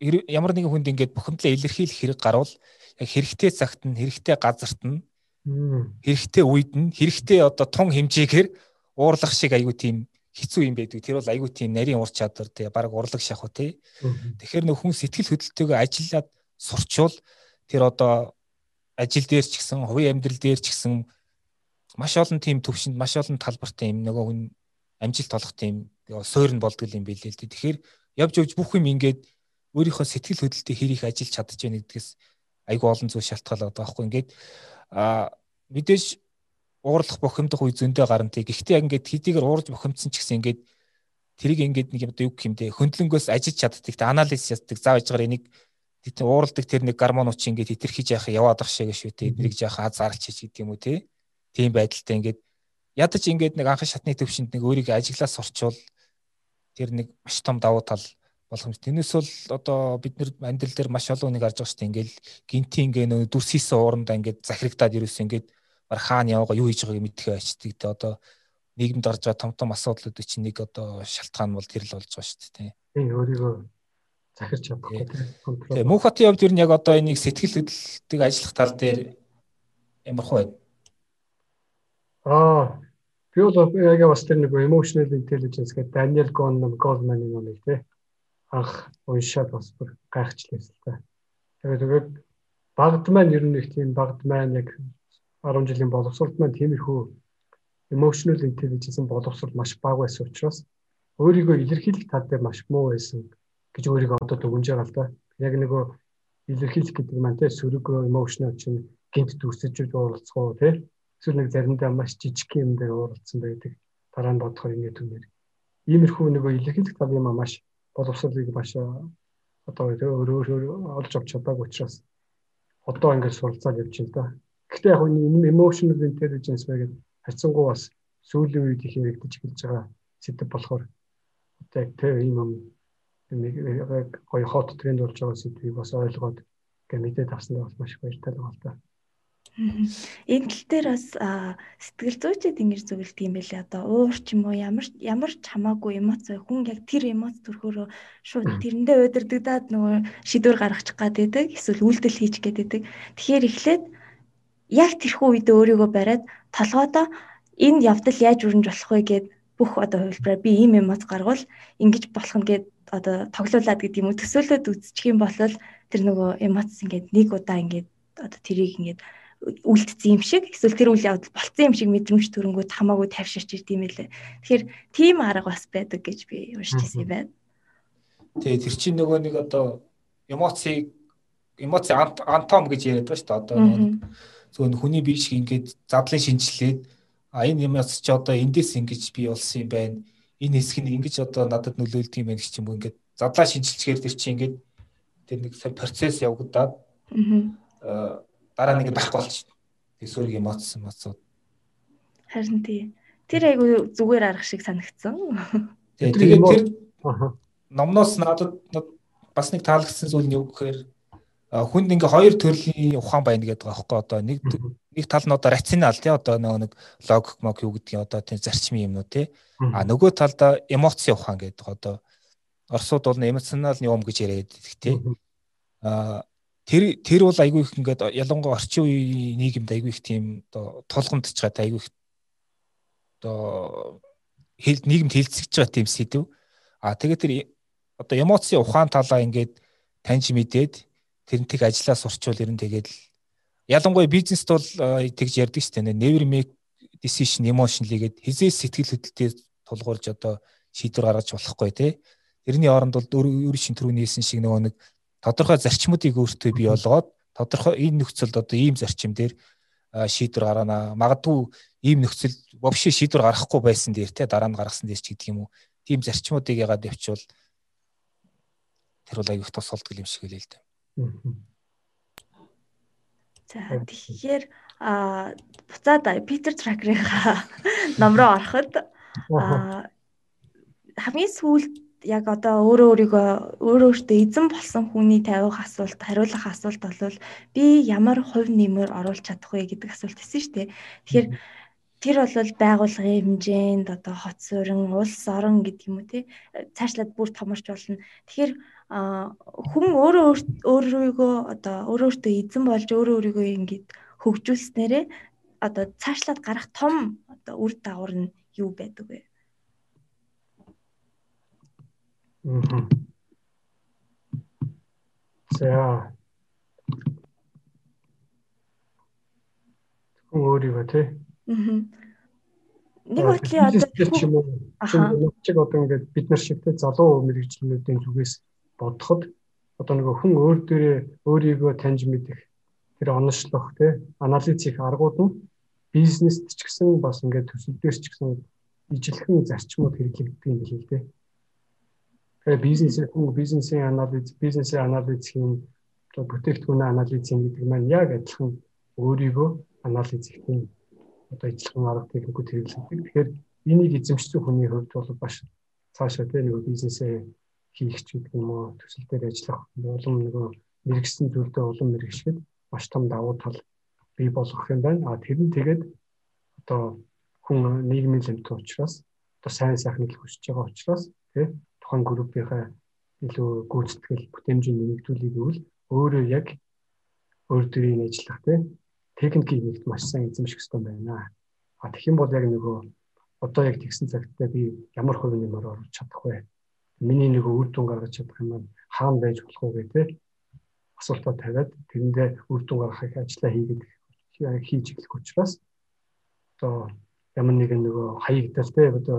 C: ямар нэгэн хүнд ингээд бухимдлаа илэрхийлэх хэрэг гарвал яг хэрэгтэй цагт нь хэрэгтэй газарт нь хэрэгтэй үед нь хэрэгтэй одоо тун хэмжээгээр уурлах шиг айгүй тийм хэцүү юм байдаг. Тэр бол айгүй тийм нарийн ур чадвар тий баг урлаг шахуу тий. Тэгэхээр нөх хүн сэтгэл хөдлөлтөөгөө ажиллаад сурчвал тэр одоо ажил дээр ч гэсэн хувийн амьдрал дээр ч гэсэн маш олон тийм төвшөнд маш олон талбартай юм нөгөө хүн амжилт олох тийм суурь нь болдгол юм билээ л дээ. Тэгэхээр явж явж бүх юм ингээд өөрийнхөө сэтгэл хөдлөлтөд их ажиллаж чадж байна гэдгээс айгүй олон зүйл шалтгаалаад байгаа байхгүй ингээд а мэдээж уурлах бухимдах үе зөндөө гарна тий. Гэхдээ яг ингээд хэдийгээр уурж бухимдсан ч гэсэн ингээд тэрийг ингээд нэг юм юу гэх юм те хөндлөнгөөс ажиж чаддаг те анализ яддаг заав ижгаар энийг ууралдаг тэр нэг гормонууд чи ингээд хэтэрхий яах яваад ах шиг шүү те энийг яах аз зарч чиж гэдэг юм уу те? Тийм байдалтай ингээд. Ядаж ингээд нэг анхан шатны төвшөнд нэг өөрийгөө ажиглаас сурчвал тэр нэг маш том давуу тал болох юм. Тэрнээс бол одоо бид нэр андил дээр маш олон нэг харж байгаа шүү дээ. Ингээл гинти ингээ нөө дүрс хийсэн уурандаа ингээд захирагдаад ерөөс ингээд баг хаана яваагаа юу хийж байгааг мэдхээ очдөг. Тэ одоо нийгэмд гарч байгаа том том асуудлуудыг чинь нэг одоо шалтгаан бол тэр л болж байгаа шүү дээ.
B: Тийм өөрийгөө захирч чадахгүй.
C: Тийм мөнх хотын хувьд ер нь яг одоо энийг сэтгэл хөдлөлтийг ажиллах тал дээр ямархуу байна.
B: Аа би бол яг бас тэр нэг emotional intelligence гэдэг Daniel Goleman-ийн номыг тий анх уншаад бас бүр гайхчлаа л та. Тэгээд тэгээд багд маань ер нь их тийм багд маань яг 10 жилийн боловсролт маань тиймэрхүү emotional intelligence боловсрол маш бага байсан учраас өөрийгөө илэрхийлэх тал дээр маш муу байсан гэж өөрийгөө одоо дүгнж байгаа л да. Яг нөгөө илэрхийлэх гэдэг маань те сөрөг emotional чинь гинт дүрсэж уулзах уу те эсвэл нэг заримдаа маш жижиг юм дээр уулзсан байдаг. Дараа нь бодохоор ингэ түнээр. Иймэрхүү нөгөө илэрхийлэх тал юм маш боловсролыг маш одоо өөр өөр олж авч чадаагүй учраас одоо ингээд суралцаад явж байна да. Гэхдээ яг энэ emotional intelligence байгаад хайцсангуу бас сүүлийн үед их яригдж эхэлж байгаа сэдв болохоор одоо яг тэр юм нэг гоё хот тренд болж байгаа сэдвийг бас ойлгоод ингээд мэдээд авсандаа бас маш баяртай л байна л да.
A: Энэ тал дээр бас сэтгэл зүйчэд ингэж зөвлөдөг юм байлээ. Одоо уур ч юм уу ямар ямар ч хамаагүй эмоц хүн яг тэр эмоц төрхөөрөө шууд тэрэндээ удирдагдаад нөгөө шийдвэр гаргачих гад байдаг. Эсвэл үйлдэл хийчих гээд байдаг. Тэгэхээр эхлээд яг тэрхүү үед өөрийгөө бариад толгойдоо энэ явдал яаж өрнж болох вэ гэд бүх одоо хувилбараар би ийм эмоц гаргавал ингэж болох нь гэд одоо тоглоулаад гэдэг юм уу төсөөлөд үзчих юм бол тэр нөгөө эмоц ингээд нэг удаа ингээд одоо тэрийг ингээд үлдсэн юм шиг эсвэл тэр үйл явдал болцсон юм шиг мэдрэмж төрөнгөд хамаагүй тавьширч ирд юм лээ. Тэгэхээр тийм арга бас байдаг гэж би уншиж ирсэн юм байна.
C: Тэгээ тэр чинь нөгөө нэг одоо эмоцийг эмоци антом гэж яриад байгаа шүү дээ. Одоо зөвхөн хүний бие шиг ингээд задлан шинжилээд а энэ эмоц чи одоо эндээс ингэж би болсон юм байна. Энэ хэсэг нь ингэж одоо надад нөлөөлдөг юм байна гэж юм ингээд задлаа шинжилчихээр тэр чинь ингээд тэр нэг процесс явагдаад аа дараа нэг байхгүй болчих. Тэсвэрийг эмоцсон моцод.
A: Харин тий. Тэр айгу зүгээр арга шиг санагдсан.
C: Тэгээд тэр номноос надад бас нэг таалагдсан зүйл нь юу гэхээр хүнд ингээ хоёр төрлийн ухаан байна гэдэг байгаа байхгүй одоо нэг нэг тал нь одоо рационал тий одоо нэг логик мог юу гэдгийг одоо тийм зарчмын юмнууд тий а нөгөө талдаа эмоцийн ухаан гэдэг одоо орсууд бол эмоционал юм гэж яриад байдаг тий а тэр тэр бол айгүй их ингээд ялангуяа орчин үеийн нийгэмд айгүй их тийм оо тулгамдж байгаа айгүй их оо нийгэмд хилцэж байгаа тийм сэдв. А тэгээ тэр одоо эмоцийн ухаан талаа ингээд таньж мэдээд тэрнтэйг ажиллаа сурчвал ер нь тэгээд ялангуяа бизнест бол тэгж ярьдаг шүү дээ. Never make decision emotionally гээд хизээ сэтгэл хөдлөлтөд тулгуурж одоо шийдвэр гаргаж болохгүй тий. Тэрний оронд бол өөр шин түрүүний хэлсэн шиг нөгөө нэг тодорхой зарчмуудыг өөртөө бий болгоод тодорхой энэ нөхцөлд одоо ийм зарчим дээр шийдвэр гаргана. Магадгүй ийм нөхцөл вовши шийдвэр гаргахгүй байсан дээр те дараа нь гаргасан дээр ч гэдэг юм уу. Тийм зарчмуудыг ягаад явуучвал тэр бол аюух тус болдгол юм шиг хэлээ л дээ.
A: За тэгэхээр а буцаад Питер Тракерийнхаа ном руу ороход хамгийн сүүлд яг одоо өөрөө өөрийгөө өөрөө өөртөө эзэн болсон хүний тавих асуулт хариулах асуулт бол би ямар хувь нэмэр оруулах чадах вэ гэдэг асуулт байсан шүү дээ. Тэгэхээр тэр бол байгууллагын хэмжээнд одоо хот суурин, улс орон гэдэг юм уу те цаашлаад бүр томорч болно. Тэгэхээр хүн өөрөө өөрийгөө одоо өөрөө өөртөө эзэн болж өөрөө өөрийгөө ингэж хөгжүүлснээрээ одоо цаашлаад гарах том одоо үр дагавар нь юу байдаг вэ?
B: Аа. За. өөрийгөө тий.
A: Аа. Нэг бодлын одоо
B: юм уу чиг одоо ингээд бид нар шигтэй залуу мэрэгчлэнүүдийн зүгээс бодоход одоо нөгөө хүн өөр дээрээ өөрийгөө таньж мэдэх тэр оношлох тий анализ хийх аргууд нь бизнест ч гэсэн бас ингээд төсөл дээр ч гэсэн ижилхэн зарчмууд хэрэглэгддэг юм билээ л дээ. Тэгэхээр бизнесийн хүн бизнесийн анализ, бизнесийн анализ хийн бүтээгдэхүүн анализ хийн гэдэг маань яг адилхан өөрийгөө анализ хийх одоо ижилхэн арга техникүүд хэрэглэдэг. Тэгэхээр энийг эзэмшсэн хүний хувьд бол баш цаашаа тэ нэг бизнесээ хийх ч гэдэг юм уу төсөл дээр ажиллах улам нөгөө мэрэгсэн зүйлдээ улам мэрэгшгэд маш том давуу тал бий болгох юм байна. А тэр нь тэгээд одоо хүн нийгмийн лэмт учраас одоо сайн сайхныг хүсэж байгаа учраас тий тухайн группийнхаа илүү гүйцэтгэл бүтээмжийг нэмэгдүүлэх гэвэл өөрөө яг өөр төрлийн ажиллах тий техникийн нэгт маш сайн эзэмших хэрэгтэй байна. А тэгэх юм бол яг нөгөө одоо яг тэгсэн цагтаа би ямар хувийн юмар орж чадах вэ? Миний нөгөө үр дүн гаргаж чадах юм хаана байж болох вэ гэдэг асуултаа тавиад тэрэндээ үр дүн гаргахыг ажиллаа хийгээд хийж эхлэх учраас одоо ямар нэгэн нөгөө хаягдал те одоо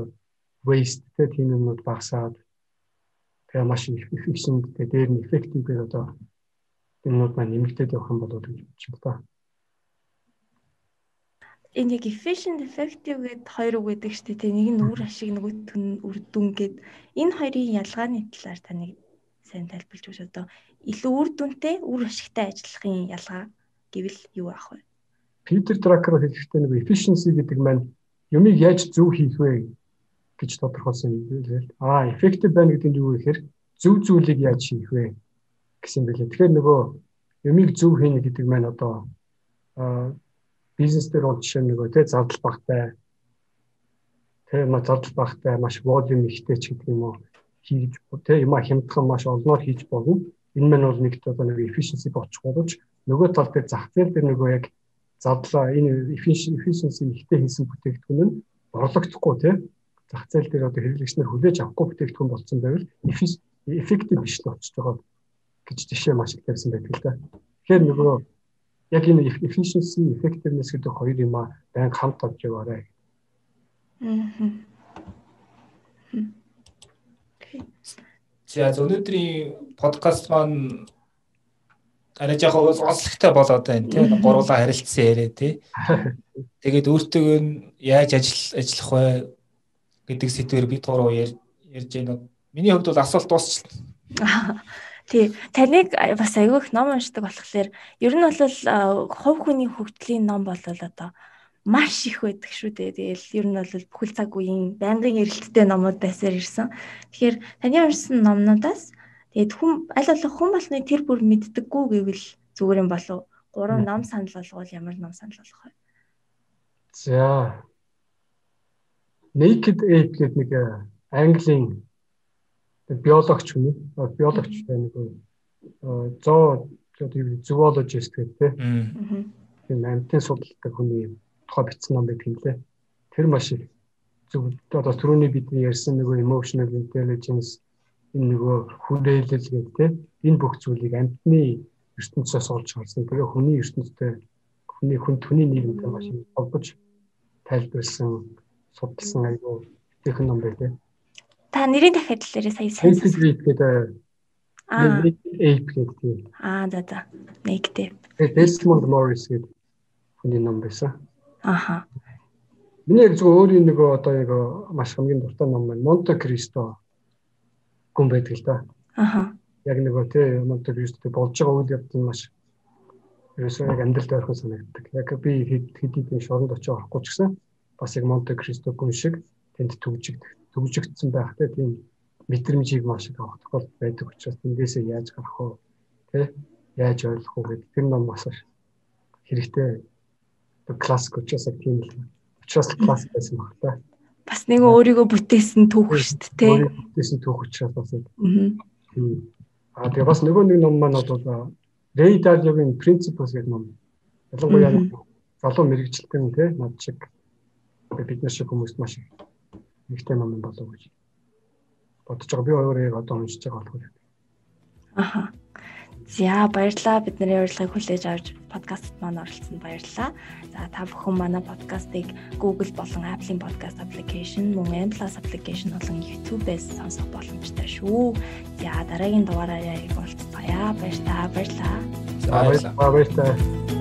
B: waste те тийм юмнууд багасаад тэгээ маш их efficient те дээр нь effective гэдэг одоо юмнууд маань нэмэгдээд явах юм болоо гэж бодчих юм да.
A: Энэ яг efficient effective гэд хоёр үг гэдэг шүү дээ. Нэг нь үр ашиг нөгөөх нь үр дүн гэд. Энэ хоёрын ялгааны талаар таныг сайн тайлбарлаж өгч одоо илүү үр дүнтэй үр ашигтай ажиллахын ялгаа гэвэл юу аах вэ?
B: Питер Дракер хэлэхдээ нэг efficiency гэдэг маань юмыг яаж зөв хийх вэ гэж тодорхойлсон юм билээ. Аа, effective байна гэдэг нь юу вэ гэхээр зөв зүйлийг яаж хийх вэ гэсэн билээ. Тэгэхээр нөгөө юмыг зөв хийнэ гэдэг маань одоо бизнес дээр бол жишээ нөгөө тий зардал багтай тий ма зардал багтай маш волюм ихтэй ч гэдэг юм уу хийж тий юма хямдхан маш олноор хийж болно. Энэ мань бол нэг одоо нэг efficiency бочих боловч нөгөө тал дээр зах зээл дээр нөгөө яг задлаа энэ efficiency ихтэй хийсэн бүтээгдэхүүн нь орлогдохгүй тий зах зээл дээр одоо хэрэглэгчнэр хүлээж авахгүй бүтээгдэхүүн болсон байвал effective биш л болчихж байгаа гэж жишээ маш их тавьсан байдаг л да. Тэгэхээр нөгөө яг энэ efficiency, effectiveness гэдэг хоёр юм а байнга хамт авч яваарай. Аа.
C: За өнөөдрийн подкаст маань арай яг онцлогтой болоод байна тийм гурлаа харилцсан яриа тий. Тэгээд өөртөө яаж ажил ажиллах вэ гэдэг сэдвээр бид гурав ярьж байна. Миний хувьд бол асуулт дуусчихлаа.
A: Тий. Таныг бас айгүйх ном уншдаг болохоор ер нь бол хувь хүний хөгжлийн ном бол одоо маш их байдаг шүү дээ. Тэгэл ер нь бол бүхэл цаг үеийн байнгын эрэлттэй номууд байсаар ирсэн. Тэгэхээр таны уншсан номнуудаас тэгээд хүм аль болох хүн болны тэр бүр мэддэггүй гэвэл зүгээр юм болов. Гурван ном санал болгоод ямар ном санал болгох вэ?
B: За. Naked Ape гэдэг нэг английн биологч хүн биологч нэг зоо зоологист гэдэг тийм амьтын судалдаг хүний тухай бичсэн ном байдаг юм лээ. Тэр маш их зөв одоо түрүүний бидний ярьсан нөгөө emotional intelligence энэ нөгөө хүрээлэл гэдэг тийм энэ бүх зүйлийг амьтны ертөнцөөс олж харсан. Тэгээ хүний ертөнцтэй хүний хүн хүний нийгэмтэй маш холбож тайлбарлсан судалсан айгүй техэн ном байлээ.
A: Та нэрийн дахиад л нэрээ сая сайн
B: гэдэг аа ape гэдэг.
A: Аа за за. Naked.
B: Desmond Morris гэдэг хүний ном байсан.
A: Аха.
B: Миний яг зөв өөрийн нөгөө одоо яг маш хамгийн дуртай ном байна. Monte Cristo гүн байдаг л да.
A: Аха.
B: Яг нөгөө тий Monte Cristo болж байгаа үйл явдал нь маш ерөөсөө яг амьдралд ойрхон санагддаг. Яг би хэд хэдийн шоронд очиж орохгүй ч гэсэн бас яг Monte Cristo гүн шиг тэнд төгжигдэх төгжигдсэн байх тийм мэдрэмжийг маш их авах тохиол байдаг учраас тэндээсээ яаж гарах вэ? Тэ? Яаж ойлгох вэ гэдэг тэр ном бас хэрэгтэй классик учраас тийм л учраас классик байсан баг та.
A: Бас нэг өөрийгөө бүтээсэн түүх шүү дээ.
B: Бүтээсэн түүх учраас бас. Аа тэгээ бас нөгөө нэг ном маань бол Ray Dalio-гийн Principles гэдэг ном. Ялангуяа залуу мэрэгчлэн тэ над шиг бид нар шиг хүмүүст маш их нэгтэй ном болов гэж бодож байгаа. Би өөрөө яг одоо уншиж байгаа болохоор.
A: Аха. За баярлалаа бидний урилгыг хүлээж авч подкастт маань оролцсонд баярлалаа. За та бүхэн манай подкастыг Google болон Apple-ийн podcast application мөн M+ application болон YouTube-ээс сонсох боломжтой шүү. За дараагийн дугаараараа уулзцаая. Баярлалаа. Баярлалаа.
B: За баярлалаа.